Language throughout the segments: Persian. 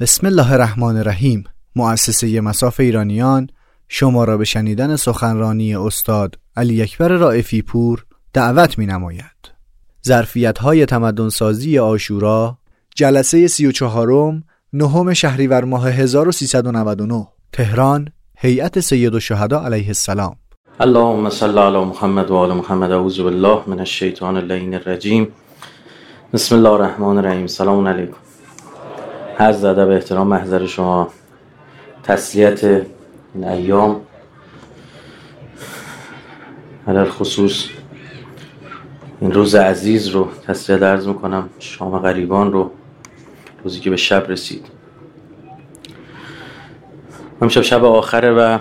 بسم الله الرحمن الرحیم مؤسسه مساف ایرانیان شما را به شنیدن سخنرانی استاد علی اکبر رائفی پور دعوت می نماید ظرفیت های تمدن سازی آشورا جلسه سی و چهارم نهم شهریور ماه 1399 تهران هیئت سید الشهدا علیه السلام. اللهم صل علی محمد و آل محمد اعوذ بالله من الشیطان اللعین الرجیم. بسم الله الرحمن الرحیم. سلام علیکم. هر زده به احترام محضر شما. تسلیت این ایام علال خصوص این روز عزیز رو تسلیت درز می‌کنم شام غریبان رو روزی که به شب رسید. امشب شب آخره و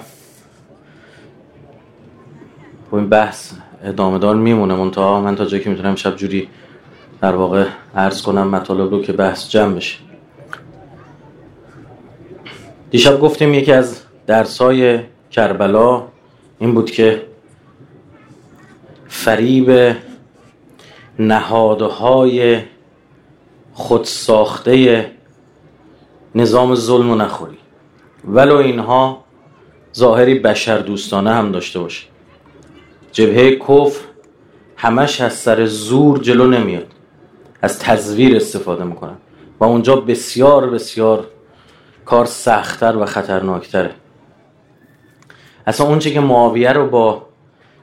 با این بحث ادامه دار میمونه. منتها من تا جایی که می‌تونم شب جوری در واقع عرض کنم مطالب رو که بحث جمع بشه دیشب گفتیم یکی از درسای کربلا این بود که فریب نهادهای خودساخته نظام ظلم و نخوری. ولو اینها ظاهری بشر دوستانه هم داشته باشه. جبهه کفر همش از سر زور جلو نمیاد. از تزویر استفاده می‌کنن. و اونجا بسیار بسیار کار سختتر و خطرناکتره. اصلا اونچه که معاویه رو با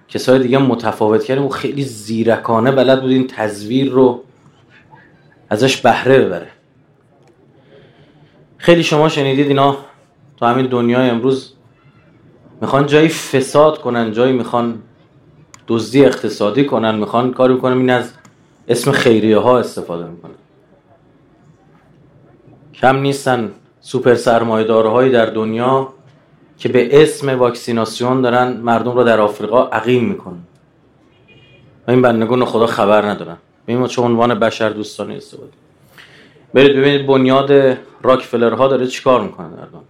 کسای دیگه متفاوت کرده اون خیلی زیرکانه بلد بود این تزویر رو ازش بهره ببره. خیلی شما شنیدید اینا تو همین دنیای امروز می‌خوان جایی فساد کنن جایی می‌خوان دزدی اقتصادی کنن می‌خوان کاری کنن این از اسم خیریه ها استفاده می‌کنن. کم نیستن. سوپر سرمایه‌دارهایی در دنیا که به اسم واکسیناسیون دارن مردم رو در آفریقا عقیم می‌کنن. و این بندگان خدا خبر ندارن. ببینید چه عنوان بشر دوستانه استفاده برید ببینید بنیاد راکفلرها داره چیکار می‌کنه در دنیا.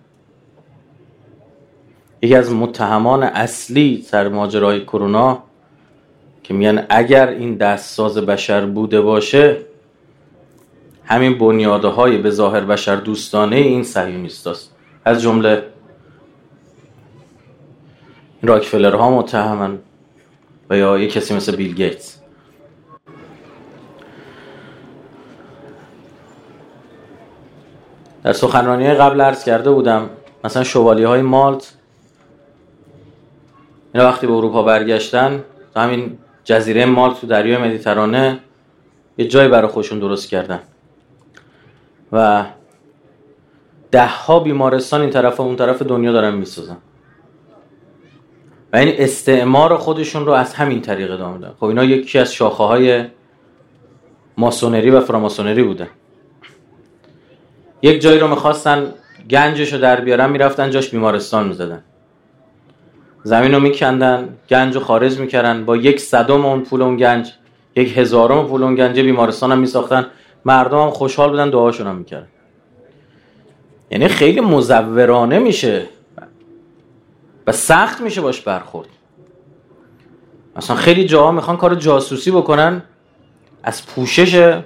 یکی از متهمان اصلی سر ماجرای کرونا که میگن اگر این دستساز بشر بوده باشه همین بنیاده های به ظاهر بشر دوستانه این صهیونیست است از جمله راکفلر ها متهمن و یا یک کسی مثل بیل گیتس. در سخنرانی قبل عرض کرده بودم مثلا شوالی های مالت اینا وقتی به اروپا برگشتن همین جزیره مالت تو دریای مدیترانه یه جای برای خودشون درست کردن. و ده ها بیمارستان این طرف و اون طرف دنیا دارن می‌سازن و این استعمار خودشون رو از همین طریق ادامه دادن. خب اینا یکی از شاخه های ماسونری و فراماسونری بوده. یک جایی رو می‌خواستن گنجش رو در بیارن می‌رفتن جاش بیمارستان می‌زدن. زمین رو میکندن گنج رو خارج می‌کردن. با یک صدم اون پول اون گنج یک هزارم پول اون گنج بیمارستان هم میساختن. مردم هم خوشحال بودن دعاشون هم می‌کردن. یعنی خیلی مزورانه میشه و سخت میشه باش برخورد. مثلا خیلی جاها می‌خوان کار جاسوسی بکنن از پوشش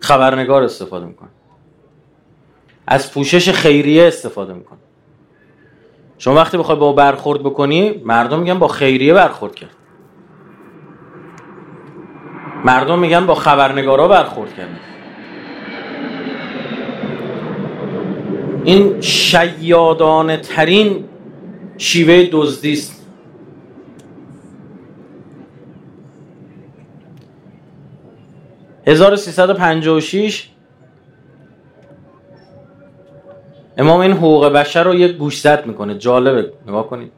خبرنگار استفاده می‌کنن. از پوشش خیریه استفاده می‌کنن. شما وقتی بخوای با برخورد بکنی مردم میگن با خیریه برخورد کرد. مردم میگن با خبرنگارا برخورد کرد این شیادانه ترین شیوه دزدی است. امام این حقوق بشر رو یک گوشزد می‌کنه. جالبه. نگاه کنید.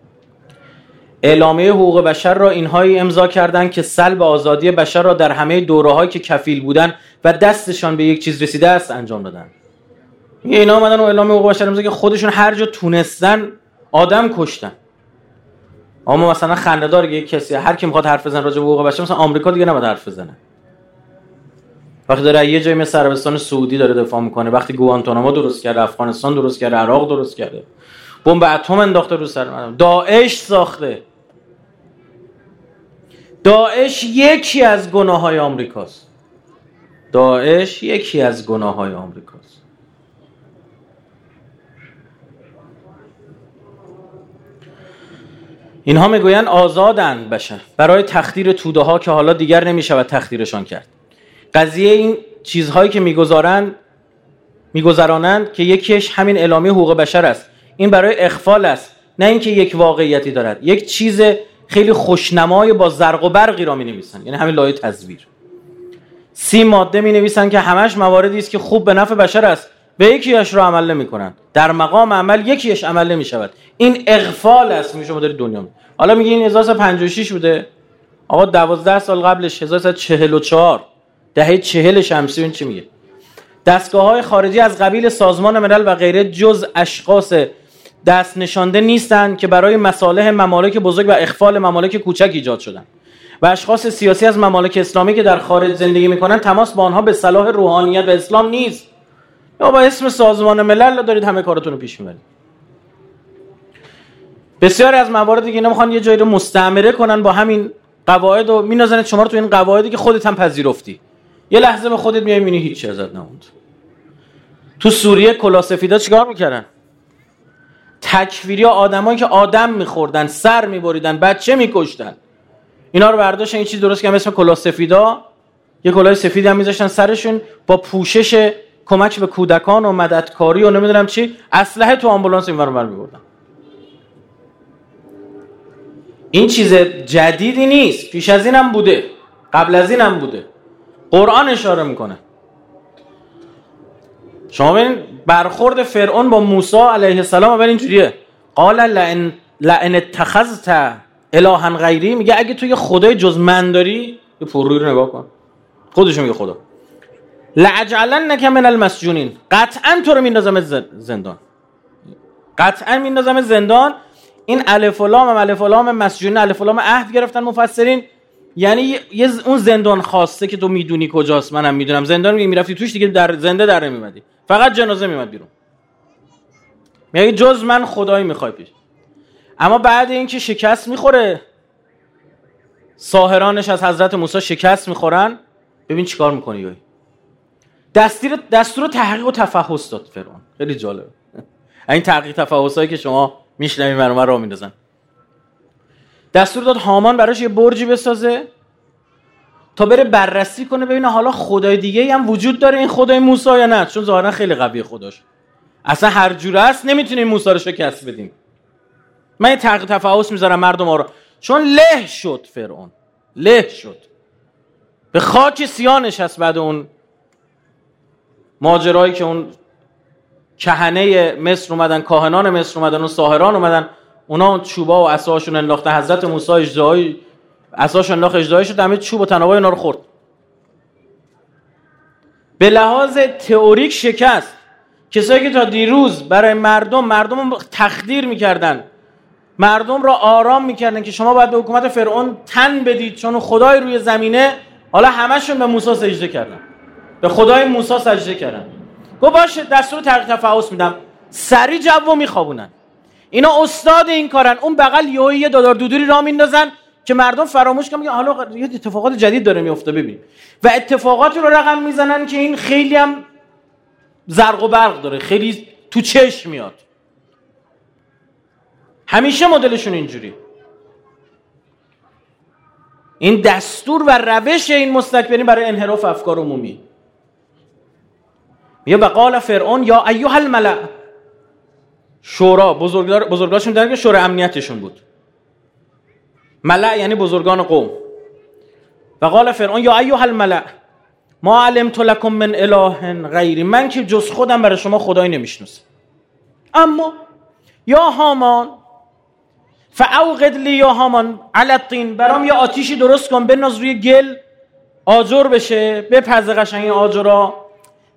اعلامیه حقوق بشر را اینهایی امضا کردند که سلب آزادی بشر را در همه دوره که کفیل بودن و دستشان به یک چیز رسیده است انجام دادن اینا آمدن و اعلامیه حقوق بشر امضا که خودشون هر جا تونستن آدم کشتن. اما مثلا خنده‌دار یک کسی هر کی می‌خواد حرف بزنه راجع به حقوق بشر مثلا آمریکا دیگه نباید حرف بزنه. وقتی داره یه جای مثل عربستان سعودی داره دفاع می‌کنه وقتی گوانتانامو درست کرده افغانستان درست کرده عراق درست کرده بمب اتم انداخته رو سر داعش ساخته. داعش یکی از گناه های آمریکاست. داعش یکی از گناه های آمریکاست. اینها می‌گویند آزادند بشن برای تخدیر توده ها که حالا دیگر نمی‌شود تخدیرشان کرد. قضیه این چیزهایی که می‌گذارند میگذرانند که یکیش همین اعلامیه حقوق بشر است. این برای اخفال است نه اینکه یک واقعیتی دارد. یک چیز خیلی خوشنمای با زرق و برقی را می نویسن یعنی همین لایه تزویر. سی ماده می نویسن که همش مواردی است که خوب به نفع بشر است. به یکیش را عمل نمی کنند در مقام عمل یکیش عمل نمی شود این اغفال است. می شما دارید دنیا می. حالا میگه این 1356 بوده. آقا 12 سال قبلش 1344 دهه 40 شمسی این چی میگه؟ دستگاه های خارجی از قبیل سازمان ملل و غیره جز اشخاص دست نشانده نیستند که برای مصالح ممالک بزرگ و اخفال ممالک کوچک ایجاد شدند و اشخاص سیاسی از ممالک اسلامی که در خارج زندگی می‌کنند تماس با آنها به صلاح روحانیت و اسلام نیست. یا با اسم سازمان ملل دارید همه کارتون رو پیش می‌برید. بسیاری از موارد دیگه نمی‌خوان یه جایی رو مستعمره کنن با همین قواعد و مینازنت شما رو تو این قواعدی که خودت هم پذیرفتی. یه لحظه به خودت میای می‌بینی هیچ ازت نموند. تو سوریه کلاسفیدا چیکار می‌کردن؟ تکفیری آدمایی که آدم میخوردن سر میبریدن بچه میکشتن. اینا رو برداشتن این چیز درست که اسم کلاه سفیدا. یه کلاه سفید هم میذاشتن سرشون با پوشش کمک به کودکان و مددکاری و نمی‌دونم چی اسلحه تو آمبولانس این رو میبردن. این چیز جدیدی نیست پیش از اینم بوده قبل از اینم بوده. قرآن اشاره می‌کنه. شما ببین برخورد فرعون با موسی علیه السلام اول اینجوریه. قال لئن لئن اتخذت الها غیری میگه اگه تو یه خدای جز من داری یه پروی رو نگاه کن. خودش میگه خدا. لعجلنک من المسجونین. قطعا تو رو میندازم زندان. قطعا میندازم زندان. این الف و لام الف و لام مسجونین الف و لام عهد گرفتن مفسرین. یعنی یه اون زندان خواسته که تو می‌دونی کجاست منم می‌دونم. زندان میگه می‌رفتی توش دیگه در زنده در نمیمدی فقط جنازه میمد بیرون. میگه جز من خدایی می‌خوای پیش. اما بعد اینکه شکست می‌خوره ساهرانش از حضرت موسی شکست می‌خورن. ببین چیکار می‌کنی یوی دستور دستور تحقیق و تفحص داد فرعون. خیلی جالب این تحقیق تفحصایی که شما میشنوین برام را میندازن. دستور داد هامان براش یه برجی بسازه. تا بره بررسی کنه ببینه حالا خدای دیگه هم وجود داره این خدای موسی یا نه؟ چون ظاهرا خیلی قوی خداش. اصلا هر جوره است نمی‌تونیم موسی رو شکست بدیم. من یه تفحص می‌ذارم مردم ها رو. چون له شد فرعون. له شد. به خاک سیانش هست بعد اون ماجرایی که اون کهنه مصر اومدن کاهنان مصر اومدن و ساهران اومدن اونا چوبا و عصاشون انداخته. حضرت موسی اجدایی عصاش انداخت اجدایی شد همه چوب و تنابای اونا رو خورد. به لحاظ تئوریک شکست. کسایی که تا دیروز برای مردم مردم تخدیر می‌کردن مردم را آرام می‌کردن که شما باید به حکومت فرعون تن بدید چون خدای روی زمینه حالا همشون به موسی سجده کردن. به خدای موسی سجده کردن. گفت باشه دستور تحقیق تفحص میدم. سری جو میخوابونن. اینا استاد این کارن. اون بغل یهو یه دادار دودوری را میندازن. که مردم فراموش کنن میگن حالا یه اتفاقات جدید داره میفته ببین. و اتفاقاتی رو رقم می‌زنن که این خیلی هم زرق و برق داره خیلی تو چشم میاد. همیشه مدلشون اینجوری. این دستور و روش این مستکبرین برای انحراف افکار عمومی. میگه قال فرعون یا ایها الملأ. شورا بزرگدار بزرگاشون در که شورا امنیتشون بود. ملع یعنی بزرگان قوم. و قال فرعون یا ایها الملأ ما علمت لکم من اله غیری من که جز خودم برای شما خدایی نمی‌شناسم. اما یا هامان فاوقد لی یا هامان على برام یه آتیشی درست کن بناز روی گل آجر بشه بپزه قشنگ این آجرا.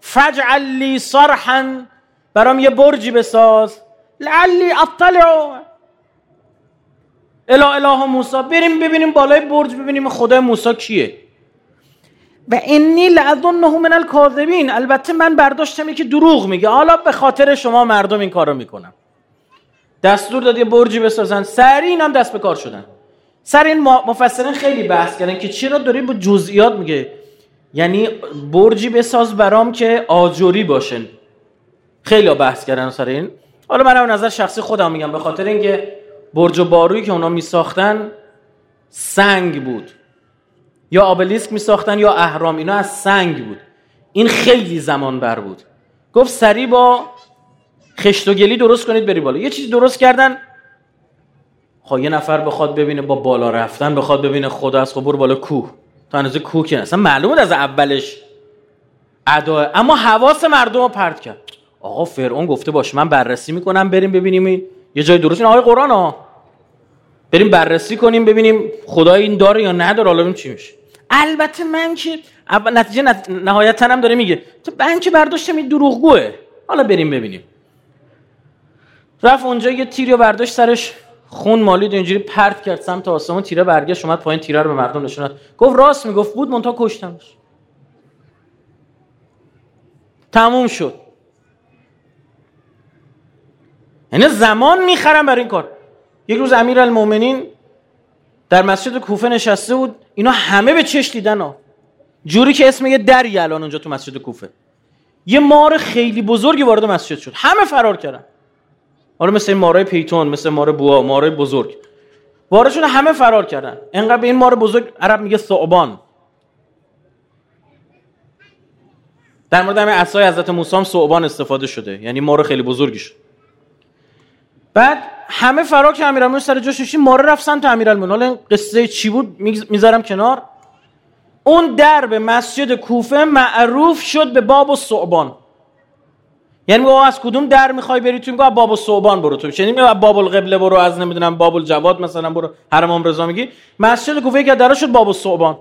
فجعل لی صرحا برام یه برجی بساز. لعلی اطلع اله اله موسی بریم ببینیم بالای برج ببینیم خدای موسی کیه. و انی لعظنه من الکاذبین. البته من برداشتم که دروغ میگه. حالا به خاطر شما مردم این کارو می‌کنم دستور داد یه برجی بسازن. سری هم دست به کار شدن. سر این مفسرین خیلی بحث کردن که چرا داری با جزئیات میگه. یعنی برجی بساز برام که آجوری باشن. خیلی بحث کردن سر این. حالا من نظر شخصی خودم میگم. به خاطر اینکه برج و بارویی که اونا می ساختن سنگ بود. یا آبلیسک می ساختن یا اهرام اینا از سنگ بود. این خیلی زمان بر بود. گفت سری با خشت و گلی درست کنید بری بالا. یه چیزی درست کردن. خب یه نفر بخواد ببینه با بالا رفتن بخواد ببینه خدا از خب برو بالا کوه. تا اندازه کوه که اصلا معلومه از اولش. ادا اما حواس مردم رو پرت کرد. آقا فرعون گفته باش من بررسی می‌کنم بریم ببینیم یه جای درست. این آقای قرآن ها بریم بررسی کنیم ببینیم خدا این داره یا نداره. حالا چی میشه. البته من که نتیجه نهایت هم داره میگه. تو من که برداشتم این دروغگوه. حالا بریم ببینیم. رفت اونجا یه تیری برداشت سرش. خون مالید اینجوری پرت کرد سمت آسمون. تیره برگشت اومد پایین تیره رو به مردم نشون گفت راست می‌گفت بود مونتا کشتمش. تموم شد. یعنی زمان می‌خرم برای این کار. یک روز امیر المومنین در مسجد کوفه نشسته بود. اینا همه به چش دیدن ها. جوری که اسم یه دری الان اونجا تو مسجد کوفه. یه مار خیلی بزرگی وارد مسجد شد. همه فرار کردن. حالا مثل این مارای پیتون مثل مار بوا مارای بزرگ. وارد همه فرار کردن. انقدر به این مار بزرگ عرب میگه ثعبان. در مورد همه عصای حضرت موسی هم استفاده شده. یعنی مار خیلی بزرگی شد بعد همه فرار که امیرالمومنین سر جاش نشین مار رفت سمت امیرالمومنین حالا قصه چی بود؟ می‌ذارم کنار. اون در به مسجد کوفه معروف شد به باب و ثعبان یعنی میگه از کدوم در می‌خوای بری؟ تو میگه باب و صوبان برو تو. چنین میگه باب القبله برو از نمی‌دونم باب الجواد مثلا برو. حرم ام رضا میگی. مسجد کوفه که درش شد باب و صوبان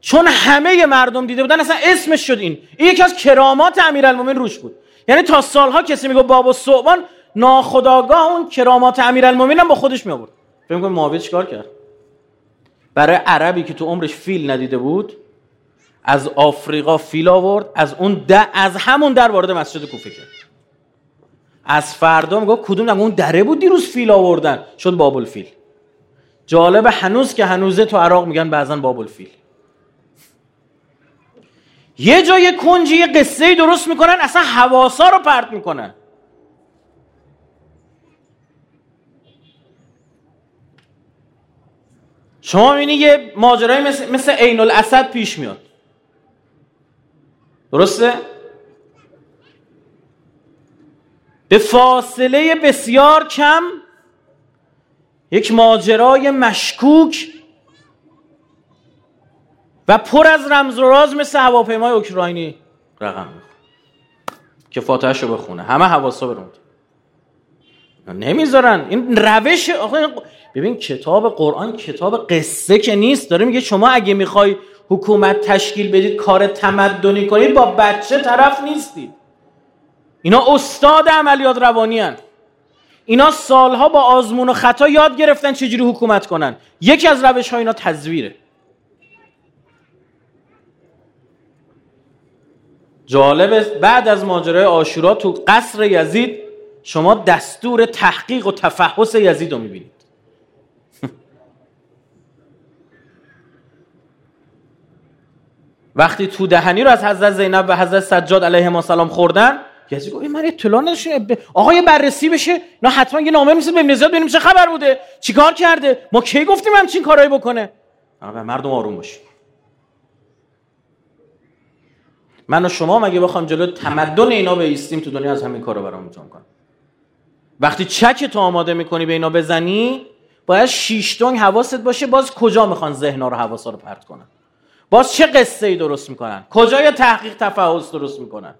چون همه مردم دیده بودن اصلا اسمش شد این. این یکی از کرامات امیرالمومنین روش بود. یعنی تا سالها کسی میگه باب و صوبان ناخداگاه اون کرامات امیرالمومنین هم با خودش می آورد. فکر کنم معاویه چیکار کرد؟ برای عربی که تو عمرش فیل ندیده بود از آفریقا فیل آورد از اون در از همون در وارد مسجد کوفه کرد. از فردا میگه کدوم اون دره بود دیروز فیل آوردن. شد بابل فیل. جالب هنوز که هنوزه تو عراق میگن بعضا بابل فیل. یه جای کنجی یه قصه درست می‌کنن اصلا حواسا رو پرت می‌کنن. شما می‌بینی یه ماجرای مثل, مثل عین الاسد پیش میاد. درسته؟ به فاصله بسیار کم یک ماجرای مشکوک و پر از رمز و راز مثل هواپیمای اوکراینی رقم که فاتحش رو بخونه. همه حواسا برون نمی‌ذارن. این روش ببین کتاب قرآن کتاب قصه که نیست. داره میگه شما اگه می‌خوای حکومت تشکیل بدید کار تمدنی کنید با بچه طرف نیستید اینا استاد عملیات روانی هن. اینا سالها با آزمون و خطا یاد گرفتن چجوری حکومت کنن. یکی از روش ها اینا تزویره. جالبه بعد از ماجرای آشورا تو قصر یزید شما دستور تحقیق و تفحص یزید رو می‌بینید. وقتی تو دهنی رو از حضرت زینب و حضرت سجاد علیه السلام خوردن یزید گفت من اطلاع نداشتم آقا یه بررسی بشه. نه حتما یه نامه میسید به زیاد ببینیم چه خبر بوده. چیکار کرده؟ ما کی گفتیم همچین کارایی بکنه؟ آقا مردم آروم باشید. من و شما مگه بخوام جلو تمدن اینا بیستیم تو دنیا از همین کارا برام می‌تونم کنم؟ وقتی چک تو آماده می‌کنی به اینا بزنی باید شیشتونگ حواست باشه باز کجا می‌خوان ذهنا رو حواسا رو پرت کنن؟ باز چه قصه ای درست می‌کنن؟ کجای تحقیق تفحص درست می‌کنن؟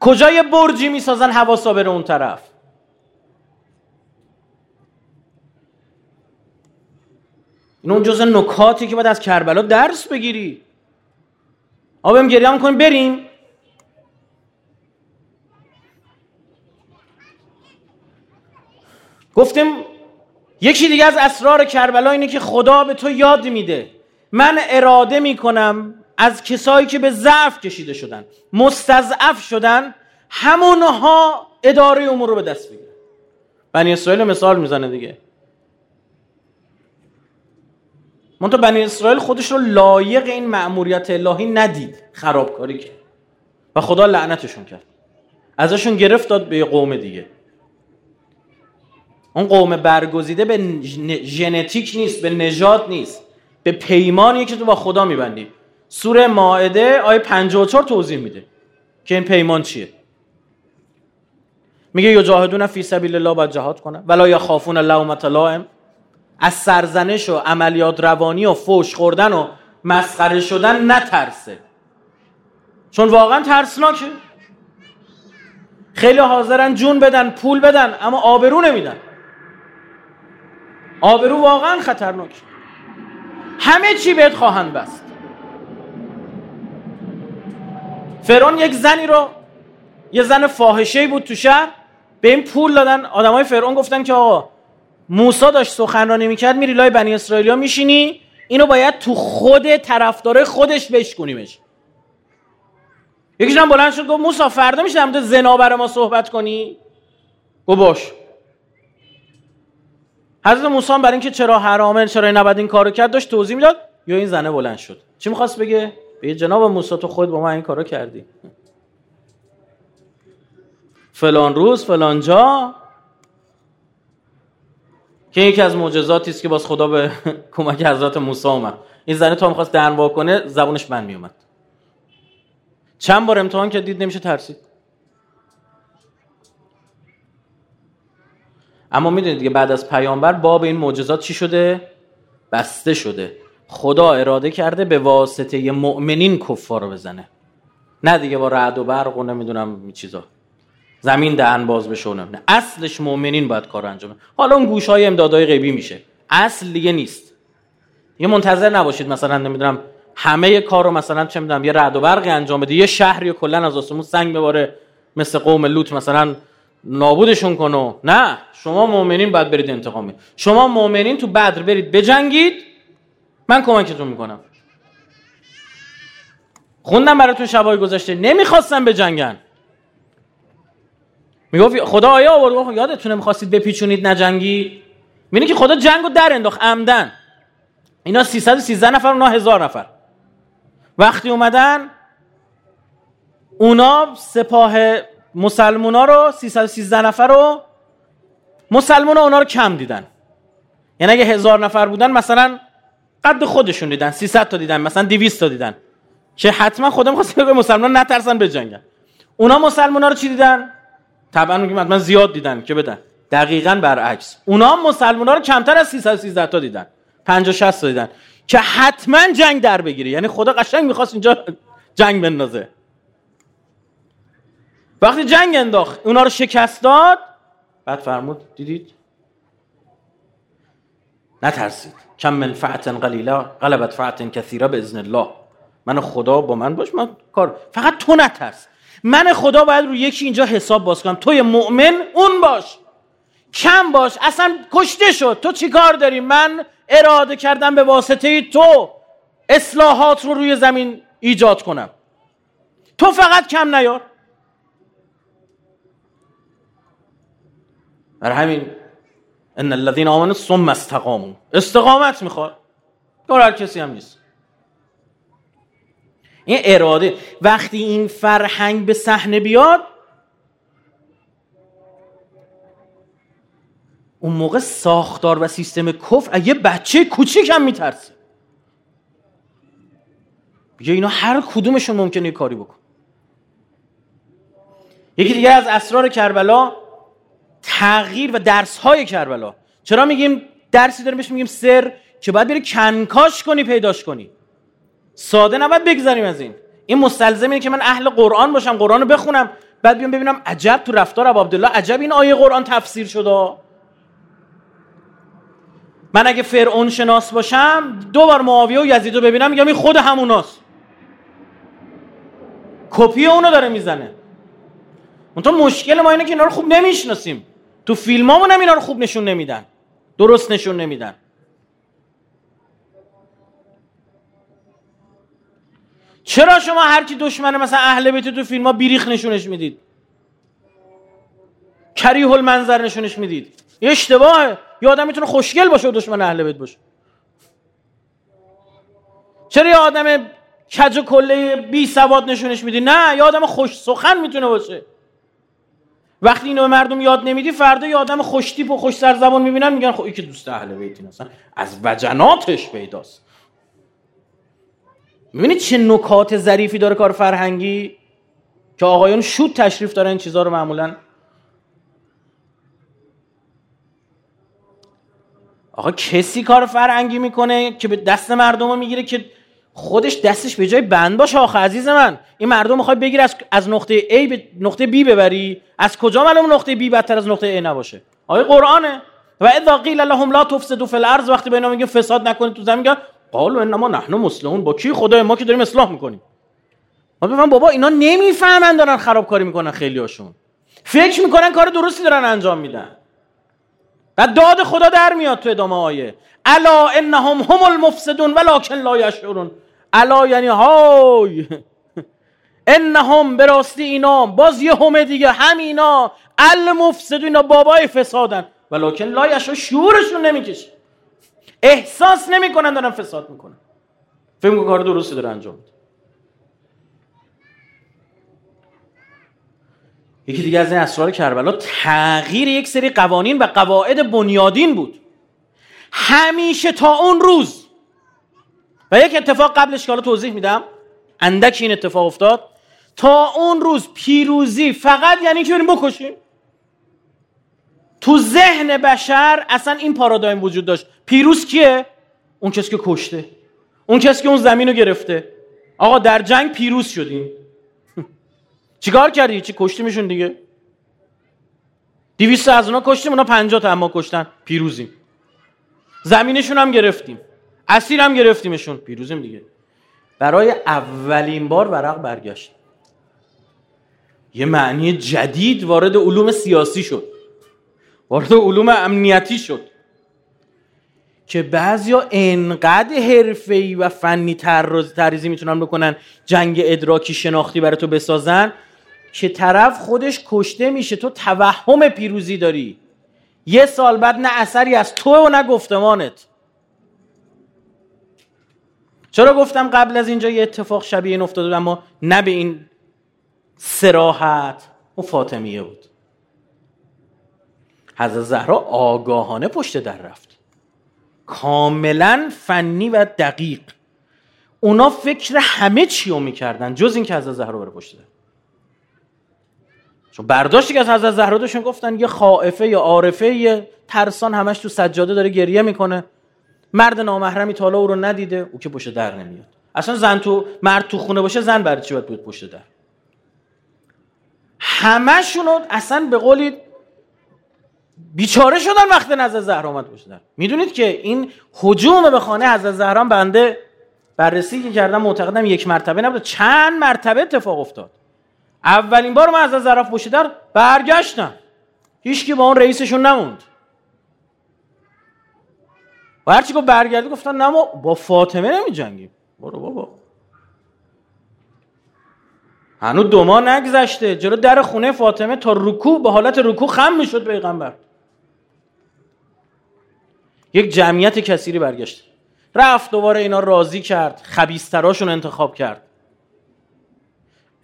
کجای برجی می‌سازن حواسا بره اون طرف؟ این اون جز نکاتی که باید از کربلا درس بگیری. آبم گریه هم بریم. گفتیم یکی دیگه از اسرار کربلا اینه که خدا به تو یاد میده. من اراده می‌کنم از کسایی که به ضعف کشیده شدن مستضعف شدن همونها اداره امور رو به دست بگیرن. بنی اسرائیل مثال می‌زنه دیگه. منتها بنی اسرائیل خودش رو لایق این مأموریت الهی ندید خرابکاری کرد. و خدا لعنتشون کرد. ازشون گرفت داد به قوم دیگه. اون قوم برگزیده به ژنتیک نیست به نژاد نیست. به پیمانی که تو با خدا میبندی. سوره ماعده آیه 54 توضیح میده که این پیمان چیه. میگه یجاهدون فی سبیل الله باید جهاد کنه ولا یخافون لومت لائم. از سرزنش و عملیات روانی و فوش خوردن و مسخره شدن نترسه. چون واقعا ترسناکه. خیلی حاضرن جون بدن پول بدن اما آبرو نمیدن. آبرو واقعا خطرناک همه چی بهت خواهند بست. فرعون یک زنی رو یه زن فاحشه بود تو شهر به این پول دادن. آدمای فرعون گفتن که آقا موسی داشت سخنرانی می‌کرد میری لای بنی اسرائیلیا میشینی اینو باید تو خود طرفدار خودش بشکنیمش یکیش هم بلند شد گفت موسی فردا میشه در زنا برای ما صحبت کنی؟ گفت باش. حضرت موسی برای اینکه چرا حرامه چرا نباید این کارو کرد داشت توضیح می‌داد. یا این زنه بلند شد. چی می‌خواست بگه؟ به جناب موسی تو خود با ما این کارو کردی. فلان روز فلان جا. که یکی از معجزاتی است که باز خدا به کمک حضرت موسی اومد این زنه تا می‌خواست دهن کنه زبونش بند میومد چند بار امتحان که دید نمیشه ترسید. اما می‌دونید دیگه بعد از پیامبر باب این معجزات چی شده؟ بسته شده. خدا اراده کرده به واسطه مؤمنین کفار رو بزنه. نه دیگه با رعد و برق و نمی‌دونم چیزا. زمین دهن باز بشه نه اصلش مؤمنین باید کار انجام حالا اون گوش های امدادهای غیبی میشه. اصل دیگه نیست. یه منتظر نباشید مثلا نمی‌دونم همه کار رو مثلا چه می‌دونم یه رعد و برقی انجام بده. یه شهری کلا از آسمون سنگ بباره. مثل قوم لوط مثلا نابودشون کنه نه شما مؤمنین باید برید انتقام شما مؤمنین تو بدر برید بجنگید من کمکتون می‌کنم. خوندم براتون شبای گذاشته نمی‌خواستم بجنگن. می‌گفت خدا آیا آورد یادتونه می‌خواستید بپیچونید نجنگی؟ می‌بینی که خدا جنگو در انداخت عمدن. اینا 313 نفر اونا هزار نفر. وقتی اومدن اونا سپاه مسلمونا رو 313 نفر رو مسلمونا اونا رو کم دیدن. یعنی اگه هزار نفر بودن مثلا قد خودشون دیدن 300 تا دیدن مثلا 200 تا دیدن. که حتما خدا می‌خواست بگه مسلمان نترسن به جنگن. اونا مسلمونا رو چی دیدن؟ طبعا میگم حتما زیاد دیدن که بدن. دقیقا برعکس. اونا هم مسلمان ها رو کمتر از 313 تا دیدن. 50 60 تا دیدن. که حتما جنگ در بگیره. یعنی خدا قشنگ می‌خواست اینجا جنگ بندازه. وقتی جنگ انداخت اونا رو شکست داد. بعد فرمود دیدید؟ نترسید. کم من فعت قلیله غلبت فعت کثیره به اذن الله. من خدا با من باش من کار فقط تو نترس. من خدا باید رو یکی اینجا حساب باز کنم. توی مؤمن اون باش. کم باش. اصلا کشته شد. تو چی کار داری؟ من اراده کردم به واسطه تو اصلاحات رو روی زمین ایجاد کنم. تو فقط کم نیار. بر همین ان الذين امنوا ثم استقاموا. استقامت می‌خواد. کار هر کسی هم نیست. این اراده. وقتی این فرهنگ به صحنه بیاد اون موقع ساختار و سیستم کفر یه بچه کوچیک هم میترسه. بگه اینا هر کدومشون ممکنه یه کاری بکن. یکی دیگه از اسرار کربلا تغییر و درس های کربلا. چرا میگیم درسی داریم بهش میگیم سر؟ که باید بری کنکاش کنی پیداش کنی. ساده نباید بگذاریم از این. این مستلزم اینه که من اهل قرآن باشم قرآن رو بخونم بعد بیام ببینم عجب تو رفتار ابو عبدالله عجب این آیه قرآن تفسیر شده. من اگه فرعون شناس باشم دو بار معاویه و یزید رو ببینم میگم این خود هموناست. کپی اونو داره می‌زنه. اون مشکل ما اینه که اینا رو خوب نمی‌شناسیم. تو فیلمامون هم اینا رو خوب نشون نمیدن. درست نشون نمیدن. چرا شما هر کی دشمن مثلا اهل بیت تو فیلم ها بیریخ نشونش می‌دید؟ کریه المنظر نشونش می‌دید. یه اشتباهه یه آدم می‌تونه خوشگل باشه و دشمن اهل بیت باشه. چرا یه آدم کج و کله بی سواد نشونش میدی؟ نه یه آدم خوش سخن می‌تونه باشه. وقتی اینو به مردم یاد نمیدی فردا یه آدم خوشتیپ و خوش زبان می‌بینن میگن خب این که دوست اهل بیت اصلا از وجناتش پیداست. می‌بینید چه نکات ظریفی داره کار فرهنگی؟ که آقایون شود تشریف دارن این چیزها رو معمولا. آقا کسی کار فرهنگی می‌کنه که به دست مردم رو می‌گیره که خودش دستش به جای بند باشه آخه عزیز من. این مردم می‌خوای بگیر از, از نقطه A به نقطه B ببری. از کجا معلوم نقطه B بدتر از نقطه A نباشه؟ آقای قرآنه. و اذا قیل لهم لا تفسدوا فی الارض وقتی به اینا میگه فساد نکنید تو زمین میگن قالوا انما نحن مسلمون. با کی خدای ما که داریم اصلاح می‌کنیم؟ ما بفهم بابا اینا نمی‌فهمن دارن خرابکاری می‌کنن خیلی هاشون فکر می‌کنن کار درستی دارن انجام میدن. و داد خدا در میاد تو ادامه آیه. الا انهم هم المفسدون ولکن لا یشعرون. الا یعنی های. انهم به راستی اینا باز یه همه دیگه همینا المفسدون اینا بابای فسادن. ولکن لا یشعر شعورشون نمی‌کشه. احساس نمی‌کنن دارن فساد می‌کنن. فکر کار درستی داره انجام یکی دیگه از این اسرار کربلا تغییر یک سری قوانین و قواعد بنیادین بود. همیشه تا اون روز و یک اتفاق قبلش که توضیح میدم اندک این اتفاق افتاد. تا اون روز پیروزی فقط یعنی که بریم بکشیم. تو ذهن بشر اصلا این پارادایم وجود داشت. پیروز کیه؟ اون کسی که کشته. اون کسی که اون زمین رو گرفته. آقا در جنگ پیروز شدیم. چیکار کردی؟ چی کشتیمشون دیگه؟ دیویست از اونا کشتیم اونا پنجاه تا اما کشتن. پیروزیم. زمینشون هم گرفتیم. اسیر هم گرفتیمشون. پیروزیم دیگه. برای اولین بار ورق برگشت. یه معنی جدید وارد علوم سیاسی شد. وارد علوم امنیتی شد. که بعضیا انقدر حرفه‌ای و فنی تریزی می‌تونن بکنن جنگ ادراکی شناختی برای تو بسازن که طرف خودش کشته میشه. تو توهم پیروزی داری. یه سال بعد نه اثری از تو و نه گفتمانت. چرا گفتم قبل از اینجا یه اتفاق شبیه این افتاده اما نه به این سراحت و فاطمیه بود. حضرت زهرا آگاهانه پشت در رفت. کاملا فنی و دقیق. اونا فکر همه چی رو می‌کردن جز این که حضرت زهرا بره پشت در. چون برداشتی که از حضرت زهرا داشتن گفتن یه خائفه یا عارفه یه ترسان همش تو سجاده داره گریه می‌کنه. مرد نامحرمی تا او رو ندیده او که پشت در نمیاد. اصلا زن تو مرد تو خونه باشه زن برای چی باید بود پشت در؟ همشونو اصلا به قولی بیچاره شدن وقتی نزد زهرا اومد پشت در. می‌دونید که این حجوم به خانه حضرت زهرا بنده بررسی که کردم معتقدم یک مرتبه نبود. چند مرتبه اتفاق افتاد. اولین بار من از ظرف پشت در برگشتم. هیچکی با اون رئیسشون نموند. و هرچی گفت برگردی گفتن نه ما با فاطمه نمی جنگیم برو بابا. هنو دو ماه نگذشته. جلو در خونه فاطمه تا رکوع به حالت رکوع خم می‌شد پیغمبر. یک جمعیت کثیری برگشت. رفت دوباره اینا راضی کرد. خبیستراشون انتخاب کرد.